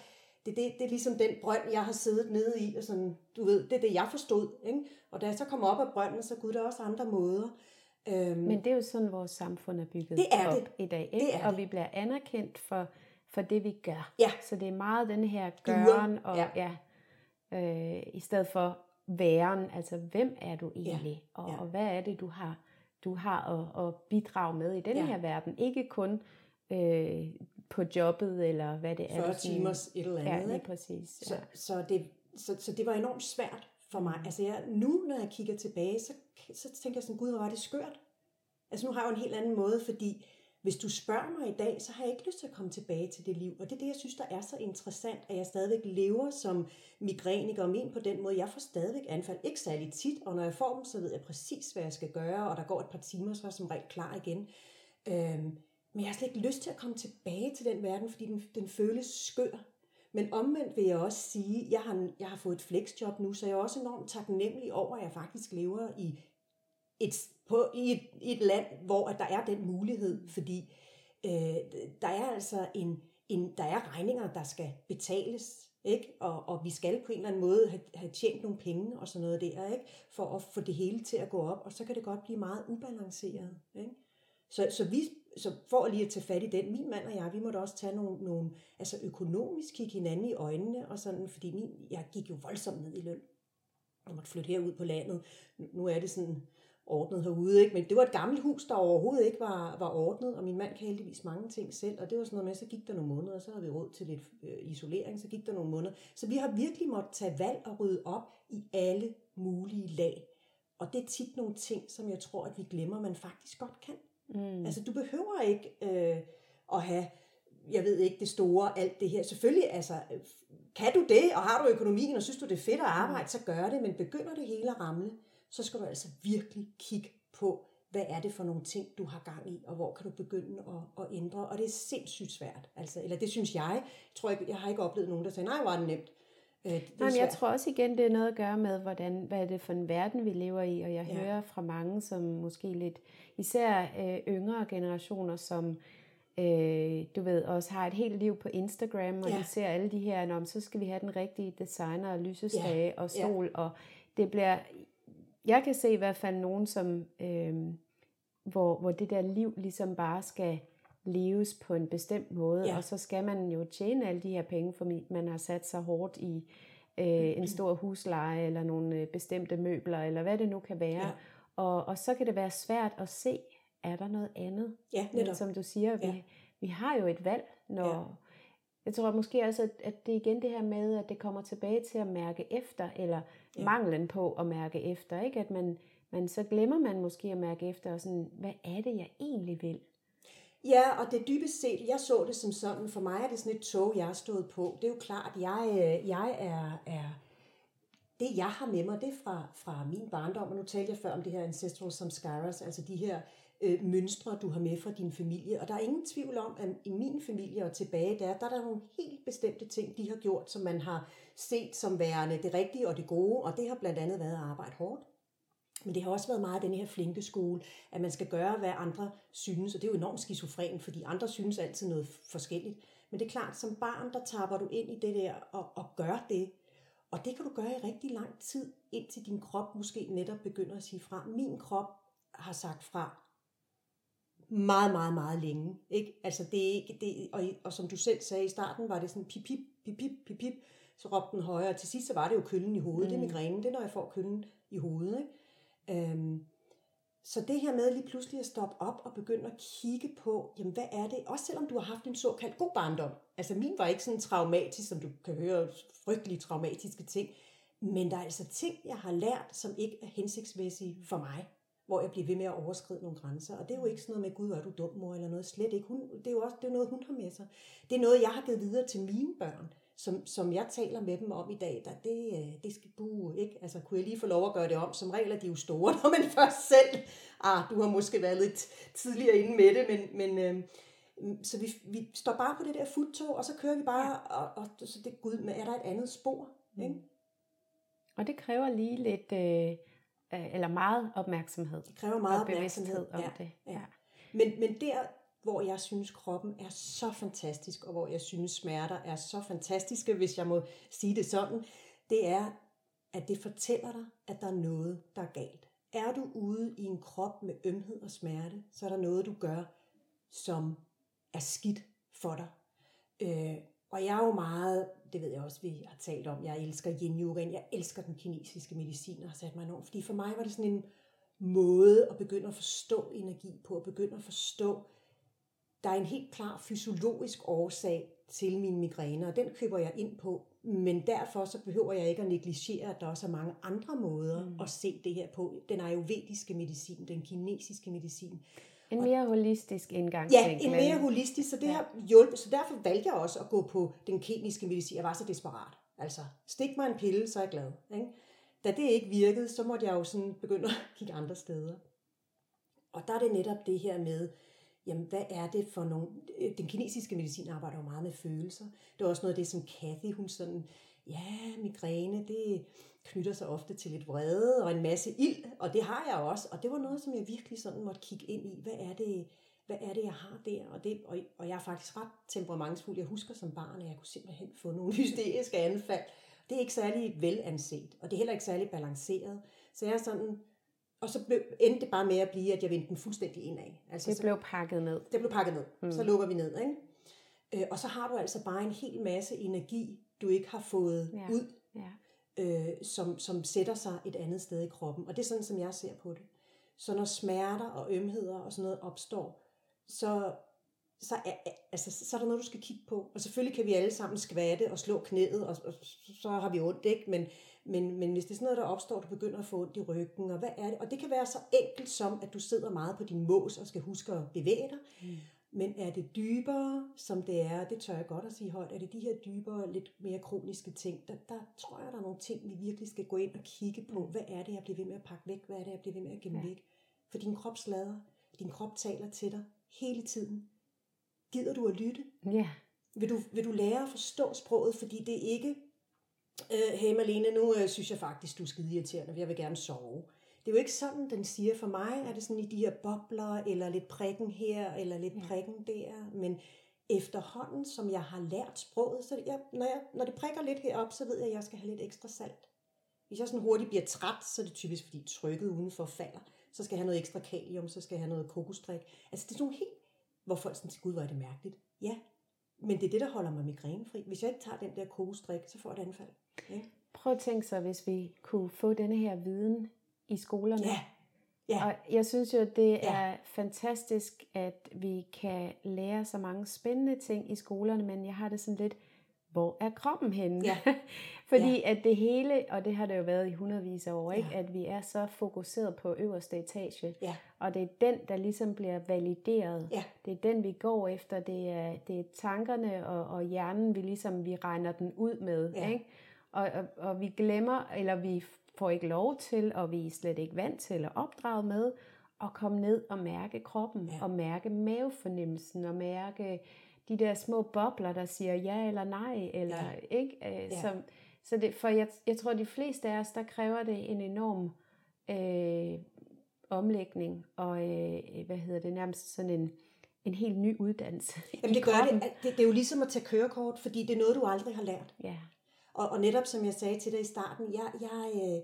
det, det, det er ligesom den brønd, jeg har siddet nede i, og sådan, du ved, det er det, jeg forstod. Ikke? Og da jeg så kommer op af brønden, så gud, der er også andre måder. Øhm, Men det er jo sådan, vores samfund er bygget det er op det. i dag. Ikke? Det er og det. vi bliver anerkendt for, for det, vi gør. Ja. Så det er meget den her gøren, og Ja. ja. øh, i stedet for væren, altså hvem er du egentlig, og, Ja. og hvad er det, du har, du har at, at bidrage med i den Ja. her verden. Ikke kun øh, på jobbet, eller hvad det er. 40 du sådan- timers et eller andet. Ja, lige præcis. Så, Ja. så, det, så, så det var enormt svært for mig. Altså jeg, nu, når jeg kigger tilbage, så, så tænker jeg sådan, gud, hvor var det skørt. Altså nu har jeg jo en helt anden måde, fordi hvis du spørger mig i dag, så har jeg ikke lyst til at komme tilbage til det liv. Og det er det, jeg synes, der er så interessant, at jeg stadigvæk lever som migræniker og men på den måde. Jeg får stadigvæk anfald, ikke særlig tit, og når jeg får dem, så ved jeg præcis, hvad jeg skal gøre, og der går et par timer, så er jeg som regel klar igen. Øhm, men jeg har slet ikke lyst til at komme tilbage til den verden, fordi den, den føles skør. Men omvendt vil jeg også sige, at jeg har, jeg har fået et flexjob nu, så jeg er også enormt taknemmelig over, at jeg faktisk lever i et, på, i et, i et land, hvor at der er den mulighed, fordi øh, der er altså en, en, der er regninger, der skal betales, ikke? Og, og vi skal på en eller anden måde have, have tjent nogle penge og sådan noget der, ikke? for at få det hele til at gå op, og så kan det godt blive meget ubalanceret. Ikke? Så, så, vi, så for lige at tage fat i den, min mand og jeg, vi måtte også tage nogle, nogle altså økonomisk kigge hinanden i øjnene, og sådan, fordi min, jeg gik jo voldsomt ned i løn. Jeg måtte flytte herud på landet. Nu er det sådan ordnet herude, ikke? men det var et gammelt hus, der overhovedet ikke var, var ordnet, og min mand kan heldigvis mange ting selv, og det var sådan noget med, så gik der nogle måneder, og så havde vi råd til lidt øh, isolering, så gik der nogle måneder. Så vi har virkelig måttet tage valg og rydde op i alle mulige lag. Og det er tit nogle ting, som jeg tror, at vi glemmer, man faktisk godt kan. Mm. Altså, du behøver ikke øh, at have, jeg ved ikke, det store, alt det her. Selvfølgelig, altså, kan du det, og har du økonomien, og synes du, det er fedt at arbejde, så gør det. Men begynder det hele at ramle, så skal du altså virkelig kigge på, hvad er det for nogle ting, du har gang i, og hvor kan du begynde at, at ændre. Og det er sindssygt svært. Altså, eller det synes jeg. Jeg tror ikke, jeg har ikke oplevet nogen, der siger, nej, er det nemt. Øh, det er Nej, men jeg tror også igen, det er noget at gøre med, hvordan, hvad er det for en verden, vi lever i. Og jeg Ja. ja. hører fra mange, som måske lidt, især øh, yngre generationer, som øh, du ved, også har et helt liv på Instagram, og Ja. ja. de ser alle de her, Nå, så skal vi have den rigtige designer og lysestage Ja. og stol. Og det bliver, jeg kan se i hvert fald nogen, som, øh, hvor, hvor det der liv ligesom bare skal leves på en bestemt måde, Ja. og så skal man jo tjene alle de her penge, fordi man har sat sig hårdt i øh, en stor husleje, eller nogle øh, bestemte møbler, eller hvad det nu kan være. Ja. Og, og så kan det være svært at se, er der noget andet? Ja, Men netop. som du siger, vi, Ja. vi har jo et valg, når... Ja. Jeg tror måske også, at, det er igen det her med, at det kommer tilbage til at mærke efter, eller ja. manglen på at mærke efter, ikke? At man, man så glemmer man måske at mærke efter, og sådan, hvad er det, jeg egentlig vil? Ja, og det dybest set, jeg så det som sådan, for mig er det sådan et tog, jeg har stået på. Det er jo klart, jeg, øh, jeg er, er, det jeg har med mig, det er fra, fra min barndom, og nu talte jeg før om det her ancestral samskaras, altså de her øh, mønstre, du har med fra din familie. Og der er ingen tvivl om, at i min familie og tilbage der, der er der nogle helt bestemte ting, de har gjort, som man har set som værende det rigtige og det gode, og det har blandt andet været at arbejde hårdt. Men det har også været meget den her flinke skole, at man skal gøre, hvad andre synes, og det er jo enormt skizofren, fordi andre synes altid noget forskelligt. Men det er klart, som barn, der tapper du ind i det der og, og gør det. Og det kan du gøre i rigtig lang tid, indtil din krop måske netop begynder at sige fra. Min krop har sagt fra meget, meget, meget længe. Ikke? Altså det er ikke, det, og, og som du selv sagde i starten, var det sådan pip, pip, pip, pip, pip, pip, så råbte den højere, til sidst så var det jo køllen i hovedet, mm. det er migrænen, det er når jeg får køllen i hovedet. Ikke? Øhm, så det her med lige pludselig at stoppe op og begynde at kigge på, jamen hvad er det, også selvom du har haft en såkaldt god barndom. Altså min var ikke sådan traumatisk, som du kan høre, frygtelige traumatiske ting. Men der er altså ting, jeg har lært, som ikke er hensigtsmæssige for mig, hvor jeg bliver ved med at overskride nogle grænser. Og det er jo ikke sådan noget med, gud, er du dum, mor, eller noget. Slet ikke. Hun, det er jo også det er noget, hun har med sig. Det er noget, jeg har givet videre til mine børn, som, som jeg taler med dem om i dag. Der, det, øh, det skal du ikke. Altså, kunne jeg lige få lov at gøre det om? Som regel er de jo store, *laughs* når man først selv... Ah, du har måske været lidt tidligere inde med det, men... men øh, så vi, vi står bare på det der futtog, og så kører vi bare, og, og så det gud, men er der et andet spor? Ikke? Og det kræver lige lidt, øh, øh, eller meget opmærksomhed. Det kræver meget og opmærksomhed. om ja, det. Ja. Men, men der, hvor jeg synes, kroppen er så fantastisk, og hvor jeg synes, smerter er så fantastiske, hvis jeg må sige det sådan, det er, at det fortæller dig, at der er noget, der er galt. Er du ude i en krop med ømhed og smerte, så er der noget, du gør, som er skidt for dig. Øh, og jeg er jo meget, det ved jeg også, vi har talt om, jeg elsker yin yoga, jeg elsker den kinesiske medicin, og har sat mig enormt, fordi for mig var det sådan en måde at begynde at forstå energi på, at begynde at forstå, der er en helt klar fysiologisk årsag til mine migræner, og den køber jeg ind på, men derfor så behøver jeg ikke at negligere, at der også er mange andre måder mm. at se det her på. Den ayurvediske medicin, den kinesiske medicin. En mere holistisk indgang. Ja, en mere holistisk, så det ja. har hjulpet. Så derfor valgte jeg også at gå på den kemiske medicin. Jeg var så desperat. Altså, stik mig en pille, så er jeg glad. Ikke? Da det ikke virkede, så måtte jeg jo sådan begynde at *laughs* kigge andre steder. Og der er det netop det her med, jamen hvad er det for nogle... Øh, den kinesiske medicin arbejder jo meget med følelser. Det er også noget af det, som Kathy, hun sådan, ja, migræne, det knytter sig ofte til lidt vrede og en masse ild, og det har jeg også. Og det var noget, som jeg virkelig sådan måtte kigge ind i. Hvad er det, hvad er det jeg har der? Og, det, og, og jeg er faktisk ret temperamentsfuld. Jeg husker som barn, at jeg kunne simpelthen få nogle *laughs* hysteriske anfald. Det er ikke særlig velanset, og det er heller ikke særlig balanceret. Så jeg er sådan, og så blev, endte det bare med at blive, at jeg vendte den fuldstændig indad. Altså, det blev pakket ned. Det blev pakket ned. Mm. Så lukker vi ned. Ikke? Øh, og så har du altså bare en hel masse energi, du ikke har fået ja. ud, ja. Øh, som, som sætter sig et andet sted i kroppen. Og det er sådan, som jeg ser på det. Så når smerter og ømheder og sådan noget opstår, så, så, er, altså, så er der noget, du skal kigge på. Og selvfølgelig kan vi alle sammen skvatte og slå knæet, og, og så har vi ondt, ikke? Men, men, men hvis det er sådan noget, der opstår, du begynder at få ondt i ryggen, og hvad er det? Og det kan være så enkelt som, at du sidder meget på din mås og skal huske at bevæge dig. Mm. Men er det dybere, som det er, det tør jeg godt at sige højt, er det de her dybere, lidt mere kroniske ting, der, der tror jeg, der er nogle ting, vi virkelig skal gå ind og kigge på. Hvad er det, jeg bliver ved med at pakke væk? Hvad er det, jeg bliver ved med at gemme ja. væk? For din krop slader. Din krop taler til dig hele tiden. Gider du at lytte? Ja. Vil du, vil du lære at forstå sproget, fordi det er ikke øh, hey Malene, nu øh, synes jeg faktisk, du er skide irriterende, jeg vil gerne sove. Det er jo ikke sådan, den siger. For mig er det sådan i de her bobler, eller lidt prikken her, eller lidt ja. prikken der. Men efterhånden, som jeg har lært sproget, så jeg, når, jeg, når det prikker lidt herop, så ved jeg, at jeg skal have lidt ekstra salt. Hvis jeg sådan hurtigt bliver træt, så er det typisk, fordi trykket udenfor falder. Så skal jeg have noget ekstra kalium, så skal jeg have noget kokosdrik. Altså det er sådan helt, hvor folk sådan gud, hvor er det mærkeligt. Ja, men det er det, der holder mig migrænefri. Hvis jeg ikke tager den der kokosdrik, så får jeg et anfald. Ja. Prøv at tænke sig, hvis vi kunne få denne her viden i skolerne. Ja. Ja. Og jeg synes jo, det ja. er fantastisk, at vi kan lære så mange spændende ting i skolerne, men jeg har det sådan lidt, hvor er kroppen henne? Ja. *laughs* Fordi ja. at det hele, og det har det jo været i hundredvis af år, ikke? Ja. at vi er så fokuseret på øverste etage. Ja. Og det er den, der ligesom bliver valideret. Ja. Det er den, vi går efter. Det er, det er tankerne og, og hjernen, vi ligesom vi regner den ud med. Ja. Ikke? Og, og, og vi glemmer, eller vi får ikke lov til, og vi er slet ikke vant til at opdrage med, at komme ned og mærke kroppen, ja. og mærke mavefornemmelsen, og mærke de der små bobler, der siger ja eller nej, eller ja. ikke. Øh, ja. Så, så det, for jeg, jeg tror, de fleste af os, der kræver det en enorm øh, omlægning, og øh, hvad hedder det, nærmest sådan en, en helt ny uddannelse. Jamen det gør det. det. Det er jo ligesom at tage kørekort, fordi det er noget, du aldrig har lært. Ja. Og, og netop som jeg sagde til dig i starten, jeg, jeg, øh,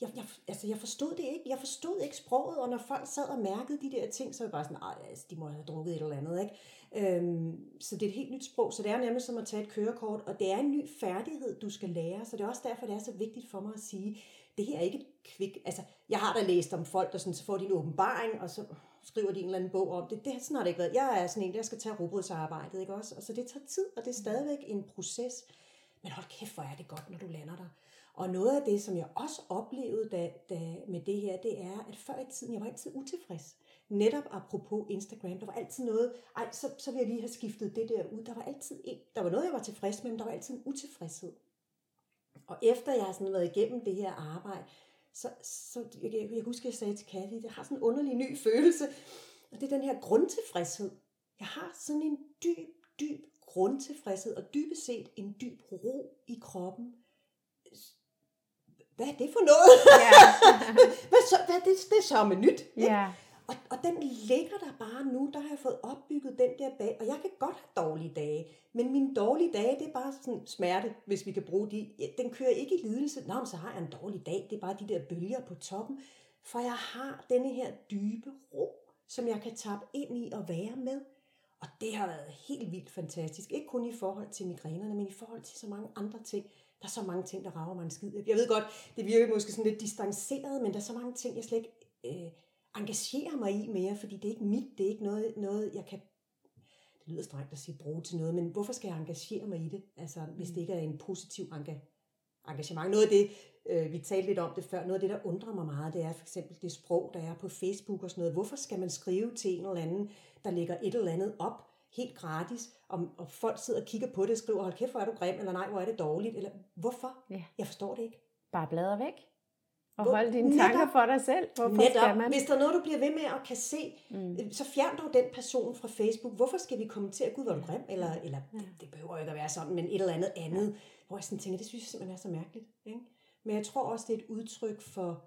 jeg, jeg, altså jeg forstod det ikke. Jeg forstod ikke sproget, og når folk sad og mærkede de der ting, så var jeg bare sådan, altså, de må have drukket et eller andet. Ikke? Øhm, så det er et helt nyt sprog, så det er nærmest som at tage et kørekort, og det er en ny færdighed, du skal lære, så det er også derfor, det er så vigtigt for mig at sige, det her er ikke et kvik, altså jeg har da læst om folk, der sådan, så får de en åbenbaring, og så skriver de en eller anden bog om det. Det sådan har det ikke været. Jeg er sådan en, der skal tage robotsarbejdet, ikke også? Og så det tager tid, og det er stadigvæk en proces. Men hold kæft, hvor er det godt, når du lander der. Og noget af det, som jeg også oplevede da, da, med det her, det er, at før i tiden, jeg var altid utilfreds. Netop apropos Instagram, der var altid noget, ej, så, så vil jeg lige have skiftet det der ud. Der var altid en, der var noget, jeg var tilfreds med, men der var altid en utilfredshed. Og efter jeg har sådan været igennem det her arbejde, så, så jeg, jeg, husker, jeg sagde til Kathy, det har sådan en underlig ny følelse, og det er den her grundtilfredshed. Jeg har sådan en dyb, dyb grundtilfredshed og dybest set en dyb ro i kroppen. Hvad er det for noget? Ja. *laughs* hvad, så, hvad er det, det er så nyt? Ja. Og, og den ligger der bare nu, der har jeg fået opbygget den der bag, og jeg kan godt have dårlige dage, men mine dårlige dage, det er bare sådan smerte, hvis vi kan bruge de. Den kører ikke i lidelse, nå, men så har jeg en dårlig dag, det er bare de der bølger på toppen, for jeg har denne her dybe ro, som jeg kan tappe ind i og være med. Og det har været helt vildt fantastisk. Ikke kun i forhold til migrænerne, men i forhold til så mange andre ting. Der er så mange ting, der rager mig en skid. Jeg ved godt, det virker måske sådan lidt distanceret, men der er så mange ting, jeg slet ikke øh, engagerer mig i mere, fordi det er ikke mit, det er ikke noget, noget jeg kan det lyder strengt at sige bruge til noget, men hvorfor skal jeg engagere mig i det, altså, hvis det ikke er en positiv engagement? Noget af det, øh, vi talte lidt om det før, noget af det, der undrer mig meget, det er for eksempel det sprog, der er på Facebook og sådan noget. Hvorfor skal man skrive til en eller anden, der lægger et eller andet op, helt gratis, og, og folk sidder og kigger på det og skriver, hold kæft, hvor er du grim, eller nej, hvor er det dårligt, eller hvorfor? Ja. Jeg forstår det ikke. Bare bladre væk. Og Hvor, hold dine netop, tanker for dig selv. Hvorfor netop, skal man? Hvis der er noget, du bliver ved med at kan se, mm. Øh, så fjern dog den person fra Facebook. Hvorfor skal vi kommentere, gud, hvor du grim? Eller, eller ja. det, det behøver ikke at være sådan, men et eller andet andet. Hvor jeg sådan tænker, det synes jeg simpelthen er så mærkeligt. Ikke? Men jeg tror også, det er et udtryk for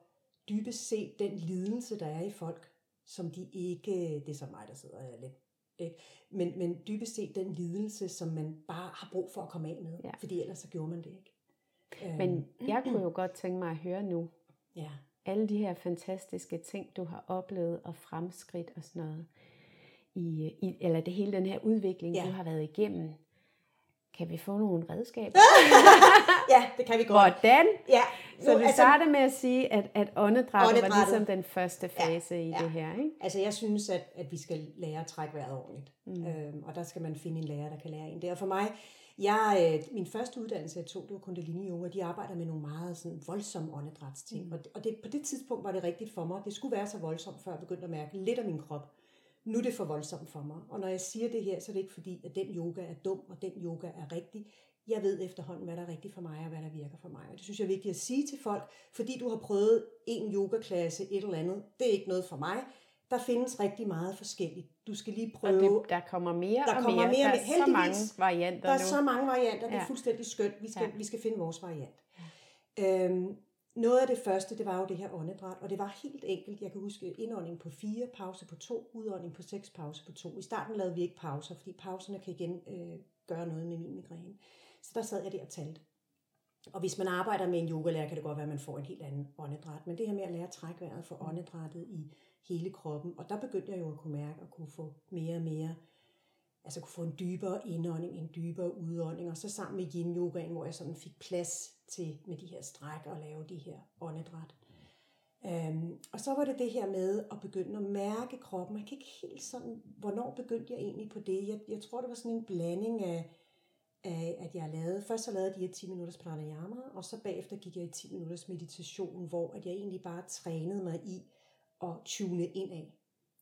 dybest set den lidelse, der er i folk, som de ikke, det er så mig, der sidder lidt ikke? Men, men dybest set den lidelse, som man bare har brug for at komme af med, ja. fordi ellers så gjorde man det ikke. Men øhm. jeg kunne jo godt tænke mig at høre nu, ja. alle de her fantastiske ting, du har oplevet og fremskridt og sådan noget, i, i, eller det hele den her udvikling, ja. du har været igennem. Kan vi få nogle redskaber? *laughs* ja, det kan vi godt. Hvordan? Ja. Nu, så vi altså, starter med at sige, at, at åndedrættet var ligesom den første fase ja, i ja. det her. Ikke? Altså jeg synes, at, at vi skal lære at trække vejret ordentligt. Mm. Øhm, og der skal man finde en lærer, der kan lære en det. Og for mig, jeg, øh, min første uddannelse, jeg tog, det var Kundalini Yoga, de arbejder med nogle meget sådan, voldsomme åndedrætsting. Mm. Og, det, og det, på det tidspunkt var det rigtigt for mig. Det skulle være så voldsomt, før jeg begyndte at mærke lidt af min krop. Nu er det for voldsomt for mig. Og når jeg siger det her, så er det ikke fordi, at den yoga er dum, og den yoga er rigtig. Jeg ved efterhånden, hvad der er rigtigt for mig, og hvad der virker for mig. Og det synes jeg er vigtigt at sige til folk, fordi du har prøvet en yogaklasse, et eller andet, det er ikke noget for mig der findes rigtig meget forskelligt. Du skal lige prøve... Og det, der kommer mere der og kommer mere. mere. Der er Heldigvis, så mange varianter Der er nu. så mange varianter. Det er ja. fuldstændig skønt. Vi skal, ja. vi skal finde vores variant. Ja. Øhm, noget af det første, det var jo det her åndedræt, og det var helt enkelt. Jeg kan huske indånding på fire, pause på to, udånding på seks, pause på to. I starten lavede vi ikke pauser, fordi pauserne kan igen øh, gøre noget med min migræne. Så der sad jeg der og talte. Og hvis man arbejder med en yogalærer, kan det godt være, at man får en helt anden åndedræt. Men det her med at lære at trække vejret for åndedrættet i hele kroppen. Og der begyndte jeg jo at kunne mærke at kunne få mere og mere, altså kunne få en dybere indånding, en dybere udånding. Og så sammen med yin yogaen, hvor jeg sådan fik plads til med de her stræk og lave de her åndedræt. Um, og så var det det her med at begynde at mærke kroppen. Jeg kan ikke helt sådan, hvornår begyndte jeg egentlig på det? Jeg, jeg tror, det var sådan en blanding af, af, at jeg lavede, først så lavede de her 10 minutters pranayama, og så bagefter gik jeg i 10 minutters meditation, hvor at jeg egentlig bare trænede mig i at tune ind af.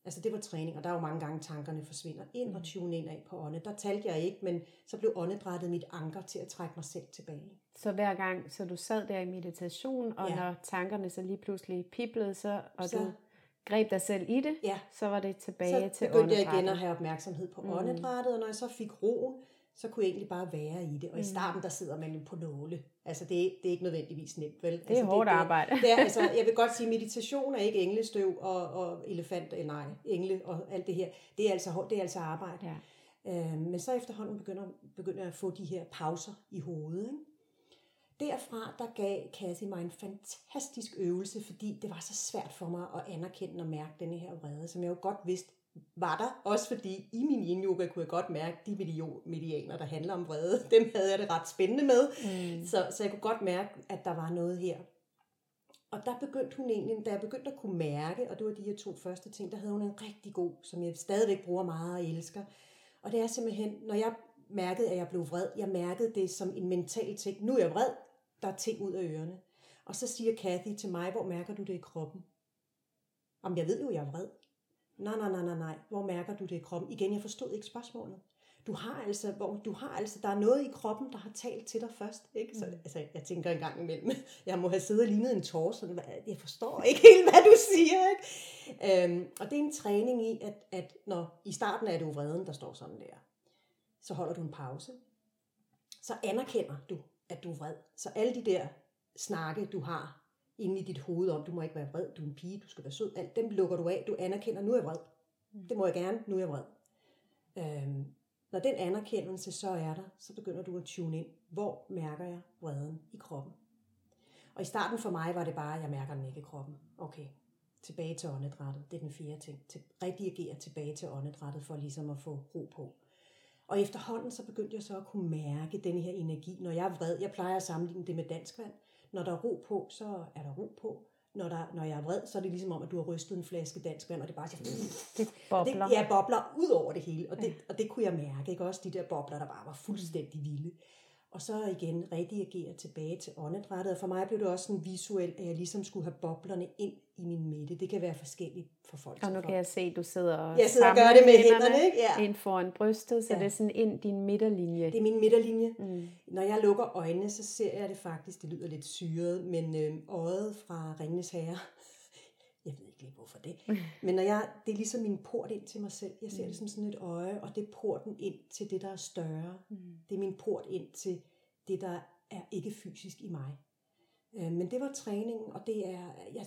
Altså det var træning, og der er jo mange gange tankerne forsvinder ind og mm. tune ind af på ånde. Der talte jeg ikke, men så blev åndedrættet mit anker til at trække mig selv tilbage. Så hver gang, så du sad der i meditation, og ja. når tankerne så lige pludselig piblede, så, og så, du greb dig selv i det, ja. så var det tilbage så til åndedrættet. Så begyndte jeg igen at have opmærksomhed på mm. åndedrættet, og når jeg så fik roen, så kunne jeg egentlig bare være i det. Og mm. i starten, der sidder man jo på nåle. Altså, det, er, det er ikke nødvendigvis nemt, vel? Det er altså, hårdt det, arbejde. Det, det er, *laughs* altså, jeg vil godt sige, meditation er ikke englestøv og, og elefant, eh, nej, engle og alt det her. Det er altså, det er altså arbejde. Ja. Øhm, men så efterhånden begynder, begynder jeg at få de her pauser i hovedet. Ikke? Derfra, der gav Cassie mig en fantastisk øvelse, fordi det var så svært for mig at anerkende og mærke denne her vrede, som jeg jo godt vidste var der, også fordi i min yin yoga kunne jeg godt mærke, de medianer, der handler om vrede, *laughs* dem havde jeg det ret spændende med. Mm. Så, så jeg kunne godt mærke, at der var noget her. Og der begyndte hun egentlig, da jeg begyndte at kunne mærke, og det var de her to første ting, der havde hun en rigtig god, som jeg stadigvæk bruger meget og elsker. Og det er simpelthen, når jeg mærkede, at jeg blev vred, jeg mærkede det som en mental ting. Nu er jeg vred, der er ting ud af ørerne. Og så siger Kathy til mig, hvor mærker du det i kroppen? Om jeg ved jo, jeg er vred. Nej, nej, nej, nej, nej. Hvor mærker du det i kroppen? Igen, jeg forstod ikke spørgsmålet. Du har altså, hvor, du har altså, der er noget i kroppen, der har talt til dig først. Ikke? Så, mm. altså, jeg tænker en gang imellem, *laughs* jeg må have siddet og lignet en tår, sådan, jeg forstår *laughs* ikke helt, hvad du siger. Ikke? Øhm, og det er en træning i, at, at når i starten er du vreden, der står sådan der, så holder du en pause. Så anerkender du, at du er vred. Så alle de der snakke, du har inde i dit hoved om, du må ikke være vred, du er en pige, du skal være sød, alt dem lukker du af, du anerkender, nu er jeg vred. Mm. Det må jeg gerne, nu er jeg vred. Øhm, når den anerkendelse så er der, så begynder du at tune ind. Hvor mærker jeg vreden i kroppen? Og i starten for mig var det bare, at jeg mærker den ikke i kroppen. Okay, tilbage til åndedrættet. Det er den fjerde ting. Til, redigere tilbage til åndedrættet for ligesom at få ro på. Og efterhånden så begyndte jeg så at kunne mærke den her energi. Når jeg er vred, jeg plejer at sammenligne det med dansk vand. Når der er ro på, så er der ro på. Når, der, når jeg er vred, så er det ligesom om, at du har rystet en flaske dansk vand, og det bare siger, det bobler. Det, ja, bobler ud over det hele. Og det, ja. og det kunne jeg mærke, ikke? Også de der bobler, der bare var fuldstændig vilde. Og så igen redigere tilbage til åndedrættet. Og for mig blev det også sådan visuelt, at jeg ligesom skulle have boblerne ind i min midte. Det kan være forskelligt for folk. Og nu kan jeg se, at du sidder og Jeg sidder og gør det med hænderne, hænderne ikke? Ja. ind foran brystet, så ja. det er sådan ind din midterlinje. Det er min midterlinje. Mm. Når jeg lukker øjnene, så ser jeg det faktisk, det lyder lidt syret, men øh, øjet fra Ringens Herre, lige hvorfor det, men når jeg, det er ligesom min port ind til mig selv. Jeg ser mm. det som sådan et øje, og det er porten ind til det, der er større. Mm. Det er min port ind til det, der er ikke fysisk i mig. Øh, men det var træningen, og det er, jeg,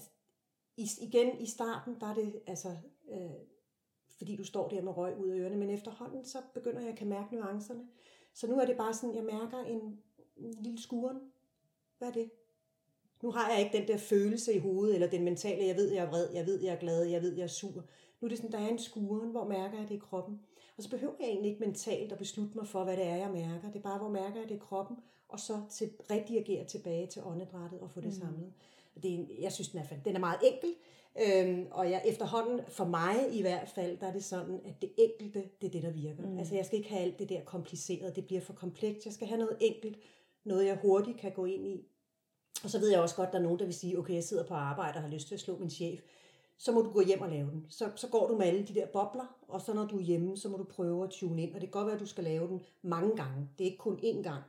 igen i starten var det, altså, øh, fordi du står der med røg ud af ørerne, men efterhånden så begynder jeg at kan mærke nuancerne. Så nu er det bare sådan, jeg mærker en, en lille skuren. Hvad er det? Nu har jeg ikke den der følelse i hovedet, eller den mentale, jeg ved, jeg er vred, jeg ved, jeg er glad, jeg ved, jeg er sur. Nu er det sådan, der er en skuren, hvor mærker jeg det i kroppen. Og så behøver jeg egentlig ikke mentalt at beslutte mig for, hvad det er, jeg mærker. Det er bare, hvor mærker jeg det i kroppen, og så til, redirigere tilbage til åndedrættet og få det mm. samlet. Det er, jeg synes, den er, den er meget enkel, øhm, og jeg, efterhånden, for mig i hvert fald, der er det sådan, at det enkelte, det er det, der virker. Mm. Altså jeg skal ikke have alt det der kompliceret, det bliver for komplekst. Jeg skal have noget enkelt, noget jeg hurtigt kan gå ind i. Og så ved jeg også godt, at der er nogen, der vil sige, okay, jeg sidder på arbejde og har lyst til at slå min chef så må du gå hjem og lave den. Så, så går du med alle de der bobler, og så når du er hjemme, så må du prøve at tune ind. Og det kan godt være, at du skal lave den mange gange. Det er ikke kun én gang,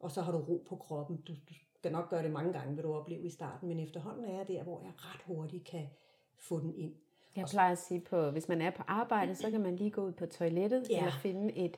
og så har du ro på kroppen. Du, du skal nok gøre det mange gange, vil du opleve i starten, men efterhånden er jeg der, hvor jeg ret hurtigt kan få den ind. Jeg plejer at sige, på, hvis man er på arbejde, så kan man lige gå ud på toilettet, ja. eller finde et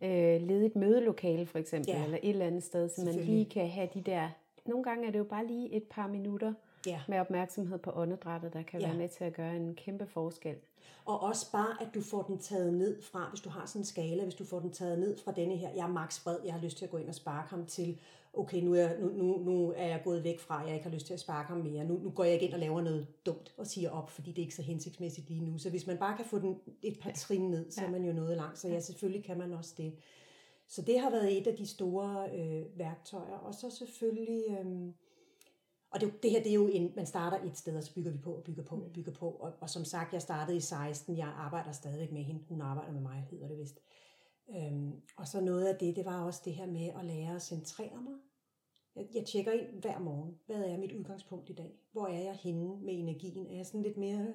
øh, ledigt mødelokale for eksempel, ja. eller et eller andet sted, så man lige kan have de der, nogle gange er det jo bare lige et par minutter, ja. med opmærksomhed på åndedrættet, der kan ja. være med til at gøre en kæmpe forskel. Og også bare, at du får den taget ned fra, hvis du har sådan en skala, hvis du får den taget ned fra denne her, jeg er max bred, jeg har lyst til at gå ind og sparke ham til, okay, nu er, nu, nu, nu er jeg gået væk fra, jeg ikke har lyst til at sparke ham mere, nu, nu går jeg ind og laver noget dumt og siger op, fordi det er ikke så hensigtsmæssigt lige nu. Så hvis man bare kan få den et par trin ned, så er man jo noget langt. Så ja, selvfølgelig kan man også det. Så det har været et af de store øh, værktøjer. Og så selvfølgelig... Øh, og det, det her, det er jo en, man starter et sted, og så bygger vi på og bygger på og bygger på. Og, og som sagt, jeg startede i 16, jeg arbejder stadigvæk med hende. Hun arbejder med mig, hedder det vist. Øhm, og så noget af det, det var også det her med at lære at centrere mig. Jeg, jeg tjekker ind hver morgen. Hvad er mit udgangspunkt i dag? Hvor er jeg henne med energien? Er jeg sådan lidt mere...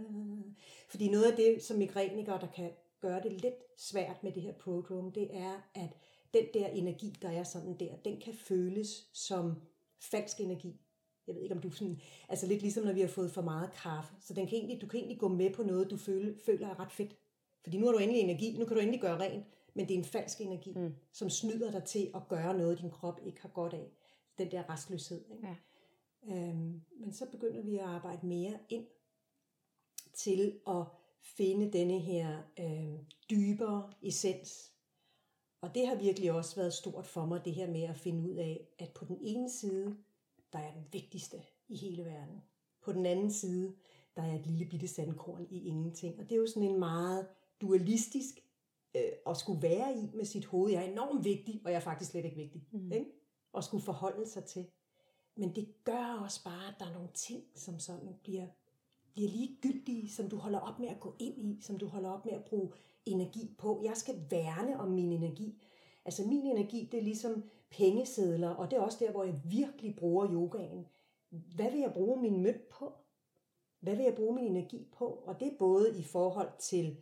Fordi noget af det, som migrænikere, der kan gøre det lidt svært med det her prodrome, det er, at den der energi, der er sådan der, den kan føles som falsk energi jeg ved ikke om du sådan, altså lidt ligesom når vi har fået for meget kaffe, så den kan egentlig, du kan egentlig gå med på noget, du føler, føler er ret fedt. Fordi nu har du endelig energi, nu kan du endelig gøre rent, men det er en falsk energi, mm. som snyder dig til at gøre noget, din krop ikke har godt af. Den der restløshed. Ikke? Ja. Øhm, men så begynder vi at arbejde mere ind til at finde denne her øh, dybere essens. Og det har virkelig også været stort for mig, det her med at finde ud af, at på den ene side, der er den vigtigste i hele verden. På den anden side, der er et lille bitte sandkorn i ingenting. Og det er jo sådan en meget dualistisk øh, at skulle være i med sit hoved. Jeg er enormt vigtig, og jeg er faktisk slet ikke vigtig. Mm. Ikke? Og skulle forholde sig til. Men det gør også bare, at der er nogle ting, som sådan bliver, bliver ligegyldige, som du holder op med at gå ind i, som du holder op med at bruge energi på. Jeg skal værne om min energi. Altså min energi, det er ligesom pengesedler, og det er også der, hvor jeg virkelig bruger yogaen. Hvad vil jeg bruge min mønt på? Hvad vil jeg bruge min energi på? Og det er både i forhold til,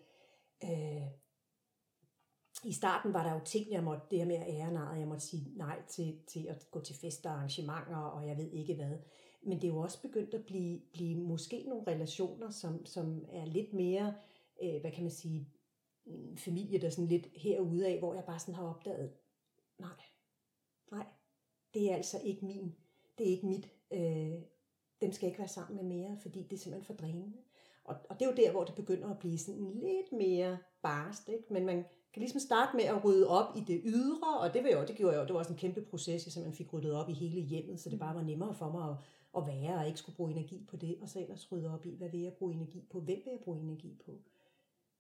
øh, i starten var der jo ting, jeg måtte, det her med at jeg måtte sige nej til, til at gå til fester og arrangementer, og jeg ved ikke hvad. Men det er jo også begyndt at blive, blive måske nogle relationer, som, som er lidt mere, øh, hvad kan man sige, familie, der sådan lidt herude af, hvor jeg bare sådan har opdaget, nej, nej, det er altså ikke min, det er ikke mit, øh, dem skal jeg ikke være sammen med mere, fordi det er simpelthen for drænende. Og, og det er jo der, hvor det begynder at blive sådan lidt mere barst, ikke? Men man kan ligesom starte med at rydde op i det ydre, og det, var jeg, det gjorde jeg jo, det var også en kæmpe proces, jeg simpelthen fik ryddet op i hele hjemmet, så det bare var nemmere for mig at, at være, og ikke skulle bruge energi på det, og så ellers rydde op i, hvad vil jeg bruge energi på, hvem vil jeg bruge energi på,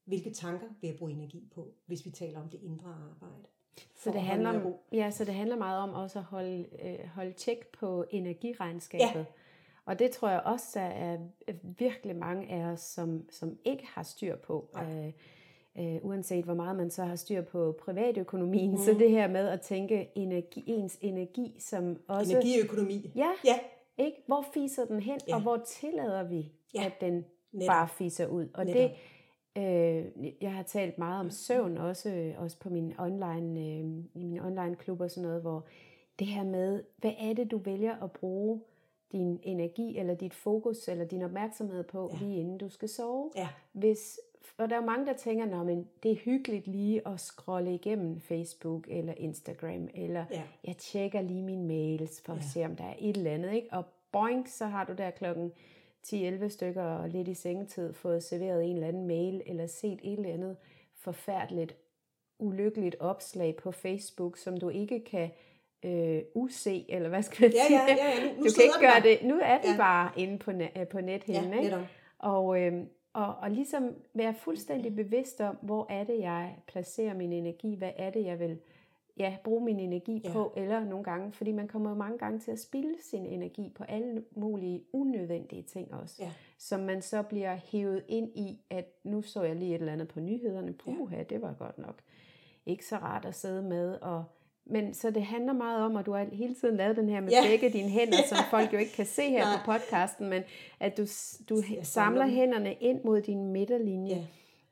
hvilke tanker vil jeg bruge energi på, hvis vi taler om det indre arbejde. Så det, handler, om, ja, så det handler meget om også at holde, øh, holde tjek på energiregnskabet. Ja. Og det tror jeg også, der er virkelig mange af os, som, som ikke har styr på. Ja. Øh, øh, uanset hvor meget man så har styr på privatøkonomien. Mm. Så det her med at tænke energi, ens energi som også... Energiøkonomi. Ja, ja. Ikke? Hvor fiser den hen, ja. og hvor tillader vi, ja. at den Netop. bare fiser ud. Og Netop. det, øh, jeg har talt meget om søvn, også, også på min online, øh, i min online klub og sådan noget, hvor det her med, hvad er det, du vælger at bruge din energi, eller dit fokus, eller din opmærksomhed på, ja. lige inden du skal sove. Ja. Hvis og der er mange, der tænker, at det er hyggeligt lige at scrolle igennem Facebook eller Instagram, eller ja. jeg tjekker lige mine mails for at ja. se, om der er et eller andet. Ikke? Og boink, så har du der klokken 10-11 stykker og lidt i sengetid fået serveret en eller anden mail, eller set et eller andet forfærdeligt, ulykkeligt opslag på Facebook, som du ikke kan øh, use, eller hvad skal jeg sige? Ja, ja, ja, nu, nu du kan ikke gøre det. Nu er det ja. bare inde på, net, på nethinden. Ja, ikke? Og, øh, og, og ligesom være fuldstændig bevidst om, hvor er det, jeg placerer min energi, hvad er det, jeg vil ja, bruge min energi ja. på, eller nogle gange, fordi man kommer jo mange gange til at spilde sin energi på alle mulige unødvendige ting også, ja. som man så bliver hævet ind i, at nu så jeg lige et eller andet på nyhederne, puha, ja. det var godt nok ikke så rart at sidde med, og men så det handler meget om, at du har hele tiden lavet den her med ja. begge dine hænder, *laughs* som folk jo ikke kan se her på podcasten, men at du, du samler hænderne ind mod din midterlinje. Ja.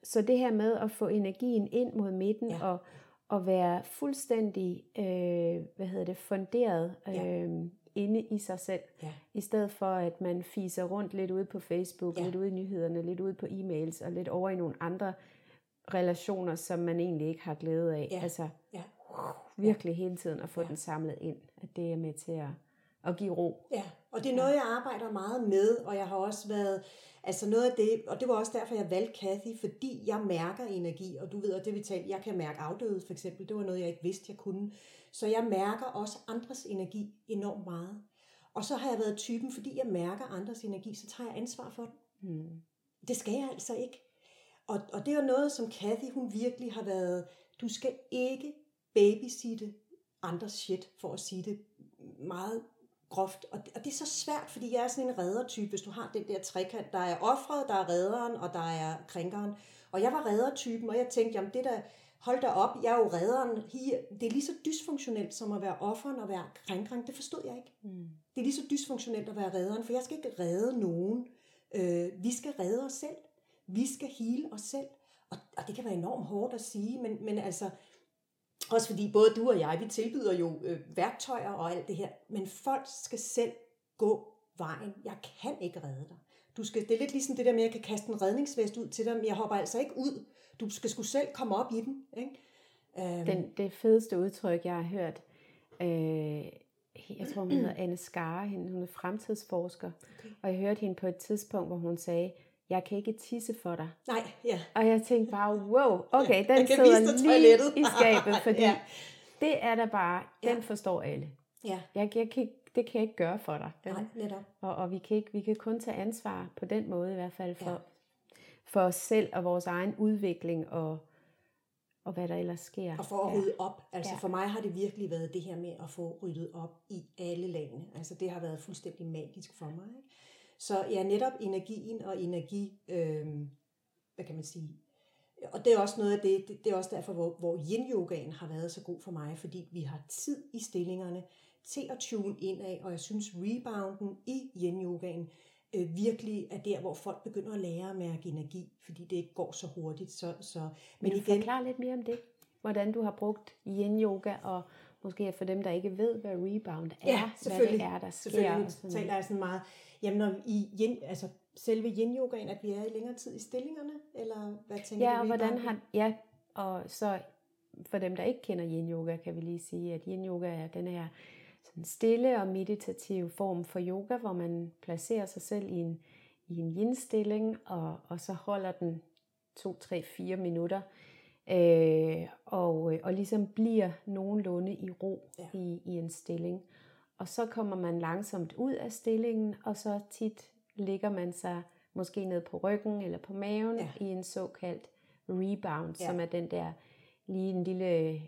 Så det her med at få energien ind mod midten ja. og, og være fuldstændig øh, hvad hedder det, funderet øh, ja. inde i sig selv, ja. i stedet for at man fiser rundt lidt ude på Facebook, ja. lidt ude i nyhederne, lidt ude på e-mails og lidt over i nogle andre relationer, som man egentlig ikke har glæde af. Ja. Altså, ja virkelig hele tiden at få ja. den samlet ind, at det er med til at, at give ro. Ja, og det er noget, jeg arbejder meget med, og jeg har også været, altså noget af det, og det var også derfor, jeg valgte Kathy, fordi jeg mærker energi, og du ved, at det vi talte, jeg kan mærke afdøde for eksempel, det var noget, jeg ikke vidste, jeg kunne. Så jeg mærker også andres energi enormt meget. Og så har jeg været typen, fordi jeg mærker andres energi, så tager jeg ansvar for den. Hmm. Det skal jeg altså ikke. Og, og det er noget, som Kathy, hun virkelig har været, du skal ikke babysitte andres shit, for at sige det meget groft. Og det, og det er så svært, fordi jeg er sådan en reddertype, hvis du har den der trekant. Der er offret, der er redderen, og der er krænkeren. Og jeg var reddertypen, og jeg tænkte, jamen det der, hold da op, jeg er jo redderen. Det er lige så dysfunktionelt som at være offeren og være krænkeren. Det forstod jeg ikke. Mm. Det er lige så dysfunktionelt at være redderen, for jeg skal ikke redde nogen. Øh, vi skal redde os selv. Vi skal hele os selv. Og, og det kan være enormt hårdt at sige, men, men altså, også fordi både du og jeg, vi tilbyder jo øh, værktøjer og alt det her, men folk skal selv gå vejen. Jeg kan ikke redde dig. Du skal, det er lidt ligesom det der med, at jeg kan kaste en redningsvest ud til dig, men jeg hopper altså ikke ud. Du skal sgu selv komme op i den. Ikke? Øhm. Den, det fedeste udtryk, jeg har hørt, øh, jeg tror hun hedder Anne Skare, hun er fremtidsforsker, okay. og jeg hørte hende på et tidspunkt, hvor hun sagde, jeg kan ikke tisse for dig. Nej, ja. Og jeg tænkte bare, wow, okay, den sidder lige i skabet, *laughs* fordi ja. det er der bare, den ja. forstår alle. Ja. Jeg, jeg kan, det kan jeg ikke gøre for dig. Nej, netop. Og, og vi, kan ikke, vi kan kun tage ansvar på den måde i hvert fald for, ja. for os selv og vores egen udvikling og, og hvad der ellers sker. Og for at ja. rydde op. Altså ja. for mig har det virkelig været det her med at få ryddet op i alle lagene. Altså det har været fuldstændig magisk for mig. Ikke? Så ja, netop energien og energi, øh, hvad kan man sige, og det er også noget af det, det, det er også derfor, hvor, hvor yin-yogaen har været så god for mig, fordi vi har tid i stillingerne til at tune ind af, og jeg synes rebounden i yin-yogaen øh, virkelig er der, hvor folk begynder at lære at mærke energi, fordi det ikke går så hurtigt. Så, så, men igen, forklare lidt mere om det, hvordan du har brugt yin-yoga, og måske for dem, der ikke ved, hvad rebound er, ja, hvad det er, der sker. Selvfølgelig taler jeg sådan meget Jamen, når i yin, altså selve yin-yogaen, at vi er i længere tid i stillingerne, eller hvad tænker ja, du? Ja, hvordan har, ja, og så for dem, der ikke kender yin-yoga, kan vi lige sige, at yin-yoga er den her sådan stille og meditativ form for yoga, hvor man placerer sig selv i en, i en yin-stilling, og, og så holder den 2, 3, 4 minutter, øh, og, og ligesom bliver nogenlunde i ro ja. i, i en stilling. Og så kommer man langsomt ud af stillingen, og så tit ligger man sig måske ned på ryggen eller på maven ja. i en såkaldt rebound, ja. som er den der lige en lille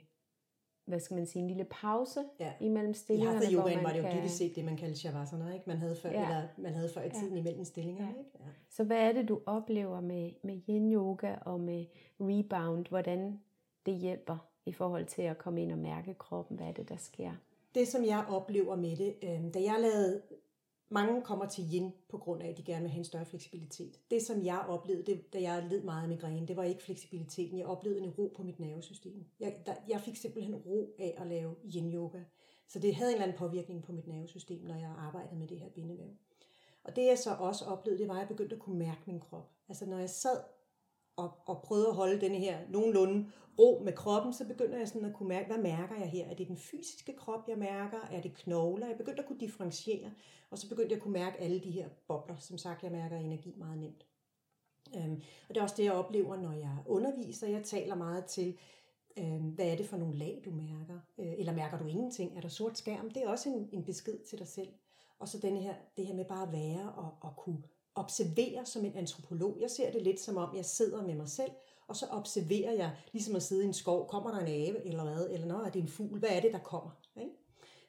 hvad skal man sige, en lille pause ja. imellem stillingerne. I Hatha yogaen var det jo kan... dybest set det, man kaldte shavasana, ikke? Man havde før, ja. eller man havde før i tiden ja. imellem stillingerne. Ja. Ikke? Ja. Så hvad er det, du oplever med, med yin yoga og med rebound? Hvordan det hjælper i forhold til at komme ind og mærke kroppen? Hvad er det, der sker? Det, som jeg oplever med det, øh, da jeg lavede mange kommer til yin på grund af, at de gerne vil have en større fleksibilitet. Det, som jeg oplevede, det, da jeg led meget af migræne, det var ikke fleksibiliteten. Jeg oplevede en ro på mit nervesystem. Jeg, der, jeg fik simpelthen ro af at lave yin-yoga. Så det havde en eller anden påvirkning på mit nervesystem, når jeg arbejdede med det her bindevæv. Og det jeg så også oplevede, det var, at jeg begyndte at kunne mærke min krop. Altså når jeg sad og, og prøvede at holde den her nogenlunde ro med kroppen, så begynder jeg sådan at kunne mærke, hvad mærker jeg her? Er det den fysiske krop, jeg mærker? Er det knogler? Jeg begyndte at kunne differentiere, og så begyndte jeg at kunne mærke alle de her bobler. Som sagt, jeg mærker energi meget nemt. Øhm, og det er også det, jeg oplever, når jeg underviser. Jeg taler meget til, øhm, hvad er det for nogle lag, du mærker? Øh, eller mærker du ingenting? Er der sort skærm? Det er også en, en besked til dig selv. Og så denne her, det her med bare at være og, og kunne observere som en antropolog. Jeg ser det lidt som om, jeg sidder med mig selv, og så observerer jeg, ligesom at sidde i en skov, kommer der en ave eller hvad, eller når er det en fugl, hvad er det, der kommer? Ikke?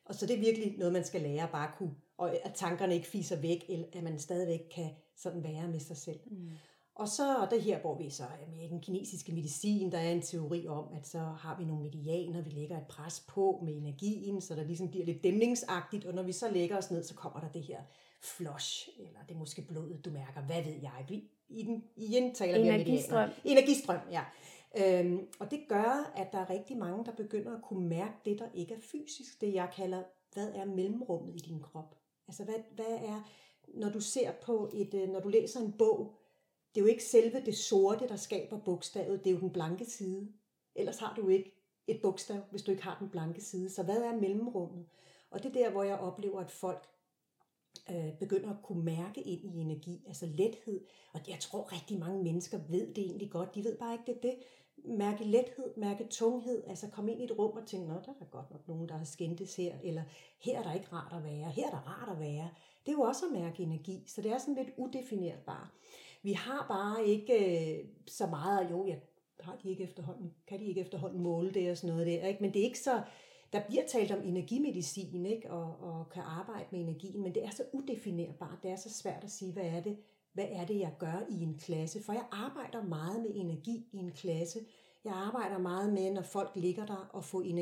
Og så det er virkelig noget, man skal lære, bare kunne, og at tankerne ikke fiser væk, eller at man stadigvæk kan sådan være med sig selv. Mm. Og så det her, hvor vi så med den kinesiske medicin, der er en teori om, at så har vi nogle medianer, vi lægger et pres på med energien, så der ligesom bliver lidt dæmningsagtigt, og når vi så lægger os ned, så kommer der det her flush, eller det er måske blodet, du mærker, hvad ved jeg. Vi, i den, igen taler vi om Energistrøm. Energistrøm, ja. Øhm, og det gør, at der er rigtig mange, der begynder at kunne mærke det, der ikke er fysisk. Det jeg kalder, hvad er mellemrummet i din krop? Altså hvad, hvad er, når du ser på et, øh, når du læser en bog, det er jo ikke selve det sorte, der skaber bogstavet, det er jo den blanke side. Ellers har du ikke et bogstav, hvis du ikke har den blanke side. Så hvad er mellemrummet? Og det er der, hvor jeg oplever, at folk øh, begynder at kunne mærke ind i energi, altså lethed. Og jeg tror rigtig mange mennesker ved det egentlig godt. De ved bare ikke, det det. Mærke lethed, mærke tunghed, altså komme ind i et rum og tænke, nå, der er godt nok nogen, der har skændtes her, eller her er der ikke rart at være, her er der rart at være. Det er jo også at mærke energi, så det er sådan lidt udefinerbart. Vi har bare ikke øh, så meget, jo, jeg har de ikke efterhånden, kan de ikke efterhånden måle det og sådan noget der, ikke? men det er ikke så, der bliver talt om energimedicin ikke? Og, og kan arbejde med energien, men det er så udefinerbart, det er så svært at sige, hvad er det, hvad er det, jeg gør i en klasse? For jeg arbejder meget med energi i en klasse. Jeg arbejder meget med, når folk ligger der og får ind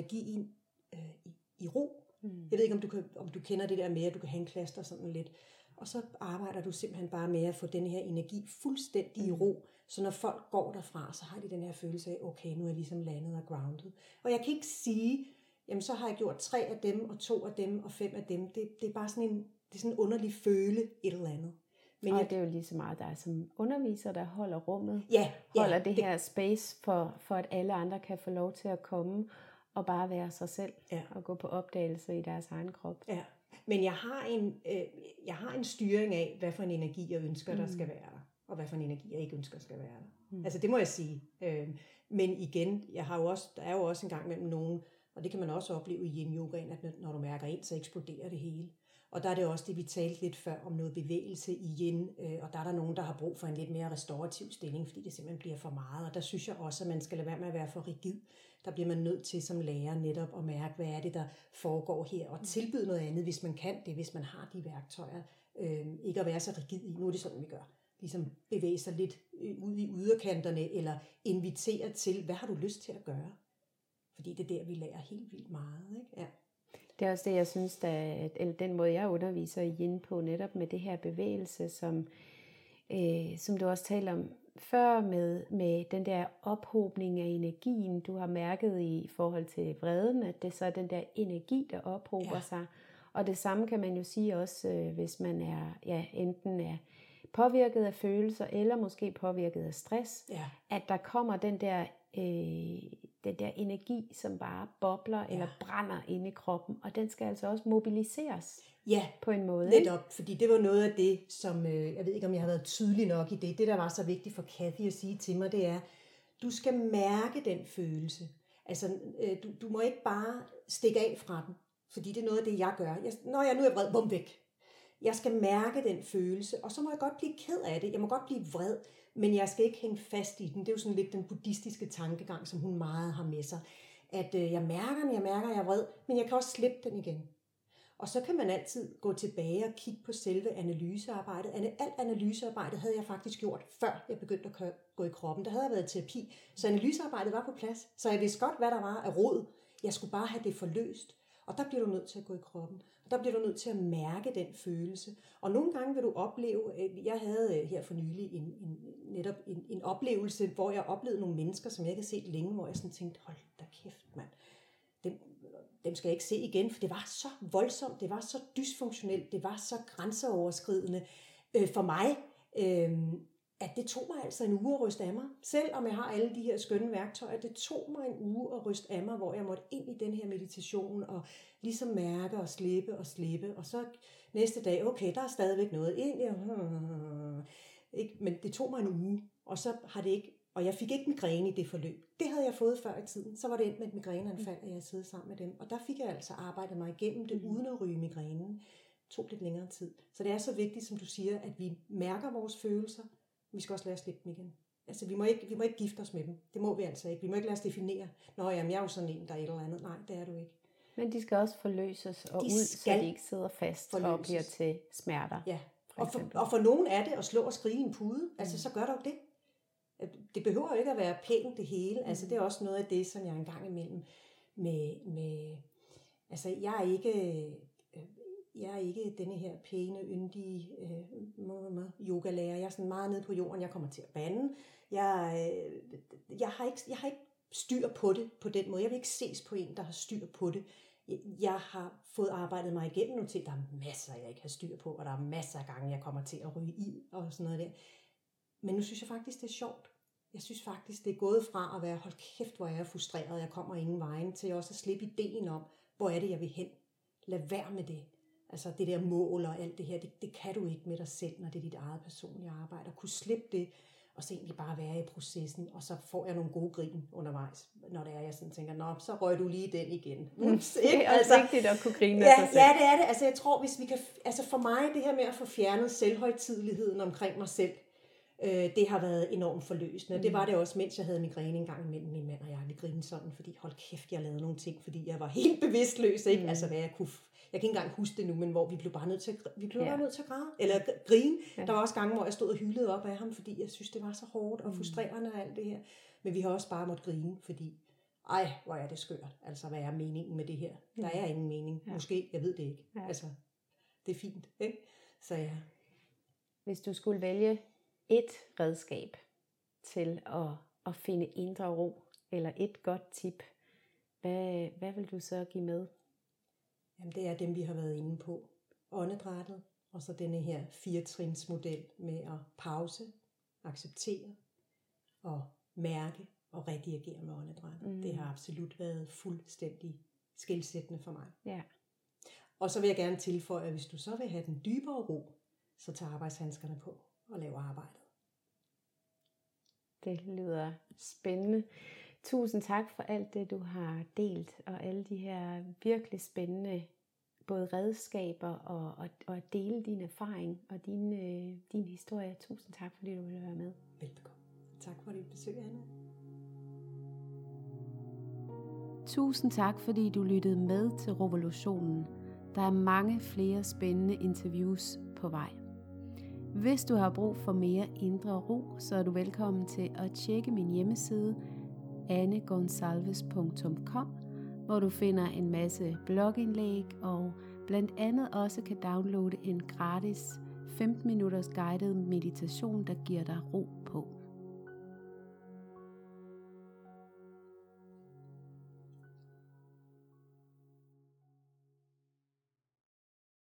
øh, i, i ro. Mm. Jeg ved ikke, om du, kan, om du kender det der med, at du kan have en klaster sådan lidt. Og så arbejder du simpelthen bare med at få den her energi fuldstændig mm. i ro. Så når folk går derfra, så har de den her følelse af, okay, nu er jeg ligesom landet og grounded. Og jeg kan ikke sige, jamen så har jeg gjort tre af dem, og to af dem, og fem af dem. Det, det er bare sådan en, det er sådan en underlig føle et eller andet. Men og jeg, det er jo lige så meget dig som underviser, der holder rummet. Ja, holder ja, det, det her space for, for, at alle andre kan få lov til at komme og bare være sig selv. Ja. Og gå på opdagelse i deres egen krop. Ja. Men jeg har, en, øh, jeg har en styring af, hvad for en energi jeg ønsker, mm. der skal være der. Og hvad for en energi jeg ikke ønsker, skal være der. Mm. Altså det må jeg sige. Øh, men igen, jeg har jo også, der er jo også en gang mellem nogen, og det kan man også opleve i yin yogaen, at når du mærker ind, så eksploderer det hele. Og der er det også det, vi talte lidt før om noget bevægelse i yin, øh, og der er der nogen, der har brug for en lidt mere restaurativ stilling, fordi det simpelthen bliver for meget. Og der synes jeg også, at man skal lade være med at være for rigid. Der bliver man nødt til som lærer netop at mærke, hvad er det, der foregår her, og tilbyde noget andet, hvis man kan det, hvis man har de værktøjer. Øh, ikke at være så rigid i, nu er det sådan, vi gør. Ligesom bevæge sig lidt øh, ud i yderkanterne, eller invitere til, hvad har du lyst til at gøre? Fordi det er der, vi lærer helt vildt meget. Ikke? Ja. Det er også det, jeg synes, der, eller den måde, jeg underviser i yin på, netop med det her bevægelse, som, øh, som du også talte om før med, med den der ophobning af energien, du har mærket i forhold til vreden, at det så er den der energi, der ophober ja. sig. Og det samme kan man jo sige også, øh, hvis man er ja, enten er påvirket af følelser, eller måske påvirket af stress, ja. at der kommer den der øh, den der energi, som bare bobler ja. eller brænder inde i kroppen, og den skal altså også mobiliseres ja, på en måde. netop, ikke? fordi det var noget af det, som, øh, jeg ved ikke om jeg har været tydelig nok i det, det der var så vigtigt for Kathy at sige til mig, det er, du skal mærke den følelse. Altså, øh, du, du må ikke bare stikke af fra den, fordi det er noget af det, jeg gør. Jeg, når jeg nu er vred, bum væk. Jeg skal mærke den følelse, og så må jeg godt blive ked af det. Jeg må godt blive vred, men jeg skal ikke hænge fast i den. Det er jo sådan lidt den buddhistiske tankegang, som hun meget har med sig. At øh, jeg mærker den, jeg mærker, jeg er vred, men jeg kan også slippe den igen. Og så kan man altid gå tilbage og kigge på selve analysearbejdet. Alt analysearbejdet havde jeg faktisk gjort, før jeg begyndte at gå i kroppen. Der havde jeg været i terapi, så analysearbejdet var på plads. Så jeg vidste godt, hvad der var af råd. Jeg skulle bare have det forløst. Og der bliver du nødt til at gå i kroppen. Der bliver du nødt til at mærke den følelse. Og nogle gange vil du opleve, øh, jeg havde øh, her for nylig en, en, netop en, en oplevelse, hvor jeg oplevede nogle mennesker, som jeg ikke har set længe, hvor jeg sådan tænkte, hold da kæft mand, dem, dem skal jeg ikke se igen, for det var så voldsomt, det var så dysfunktionelt, det var så grænseoverskridende øh, for mig. Øh, at det tog mig altså en uge at ryste af mig. Selvom jeg har alle de her skønne værktøjer, det tog mig en uge at ryste af mig, hvor jeg måtte ind i den her meditation og ligesom mærke og slippe og slippe. Og så næste dag, okay, der er stadigvæk noget ind. Ja, ikke? Men det tog mig en uge, og så har det ikke og jeg fik ikke migræne i det forløb. Det havde jeg fået før i tiden. Så var det endt med et migræneanfald, at jeg sad sammen med dem. Og der fik jeg altså arbejdet mig igennem det, uden at ryge migrænen. Det tog lidt længere tid. Så det er så vigtigt, som du siger, at vi mærker vores følelser, vi skal også lære at slippe dem igen. Altså, vi må, ikke, vi må ikke gifte os med dem. Det må vi altså ikke. Vi må ikke lade os definere, Nå, jamen, jeg er jo sådan en, der er et eller andet. Nej, det er du ikke. Men de skal også forløses og de ud, så de ikke sidder fast forløses. og bliver til smerter. Ja, for og for, og for nogen er det at slå og skrige en pude. Altså, mm. så gør du det. Det behøver jo ikke at være pænt det hele. Mm. Altså, det er også noget af det, som jeg engang imellem med, med altså, jeg er ikke jeg er ikke denne her pæne, yndige øh, yogalærer. Jeg er sådan meget nede på jorden. Jeg kommer til at bande. Jeg, øh, jeg, har ikke, jeg har ikke styr på det på den måde. Jeg vil ikke ses på en, der har styr på det. Jeg har fået arbejdet mig igennem nu til, der er masser, jeg ikke har styr på, og der er masser af gange, jeg kommer til at ryge i og sådan noget der. Men nu synes jeg faktisk, det er sjovt. Jeg synes faktisk, det er gået fra at være, hold kæft, hvor jeg er frustreret, jeg kommer ingen vejen, til også at slippe ideen om, hvor er det, jeg vil hen. Lad være med det. Altså det der mål og alt det her, det, det kan du ikke med dig selv, når det er dit eget personlige arbejde. At kunne slippe det, og så egentlig bare være i processen, og så får jeg nogle gode grin undervejs, når det er, jeg sådan tænker, nå, så røg du lige den igen. *laughs* Ups, ikke? Det er altså, vigtigt at kunne grine ja, sig selv. Ja, det er det. Altså jeg tror, hvis vi kan, altså for mig, det her med at få fjernet selvhøjtidligheden omkring mig selv, øh, det har været enormt forløsende. Mm. Det var det også, mens jeg havde migræne en gang imellem min mand og jeg. Vi grinede sådan, fordi hold kæft, jeg lavede nogle ting, fordi jeg var helt bevidstløs, ikke? Mm. Altså hvad jeg kunne jeg kan ikke engang huske det nu, men hvor vi blev bare nødt til at, vi blev ja. bare nødt til at græde, eller grine. Ja. Der var også gange, hvor jeg stod og hyldede op af ham, fordi jeg synes, det var så hårdt og mm. frustrerende og alt det her. Men vi har også bare måttet grine, fordi ej, hvor er det skørt. Altså, hvad er meningen med det her? Der er ingen mening. Ja. Måske, jeg ved det ikke. Ja. Altså, det er fint, ikke? Så ja. Hvis du skulle vælge et redskab til at, at finde indre ro, eller et godt tip, hvad, hvad vil du så give med? Jamen, det er dem, vi har været inde på. Åndedrættet, og så denne her firetrinsmodel med at pause, acceptere og mærke og redigere med åndedrættet. Mm. Det har absolut været fuldstændig skilsættende for mig. Ja. Og så vil jeg gerne tilføje, at hvis du så vil have den dybere ro, så tag arbejdshandskerne på og lav arbejdet. Det lyder spændende. Tusind tak for alt det, du har delt, og alle de her virkelig spændende både redskaber og, og, og at dele din erfaring og din, øh, din historie. Tusind tak, fordi du ville være med. Velbekomme. Tak for dit besøg, Anna. Tusind tak, fordi du lyttede med til Revolutionen. Der er mange flere spændende interviews på vej. Hvis du har brug for mere indre ro, så er du velkommen til at tjekke min hjemmeside annegonsalves.com, hvor du finder en masse blogindlæg og blandt andet også kan downloade en gratis 15 minutters guided meditation, der giver dig ro på.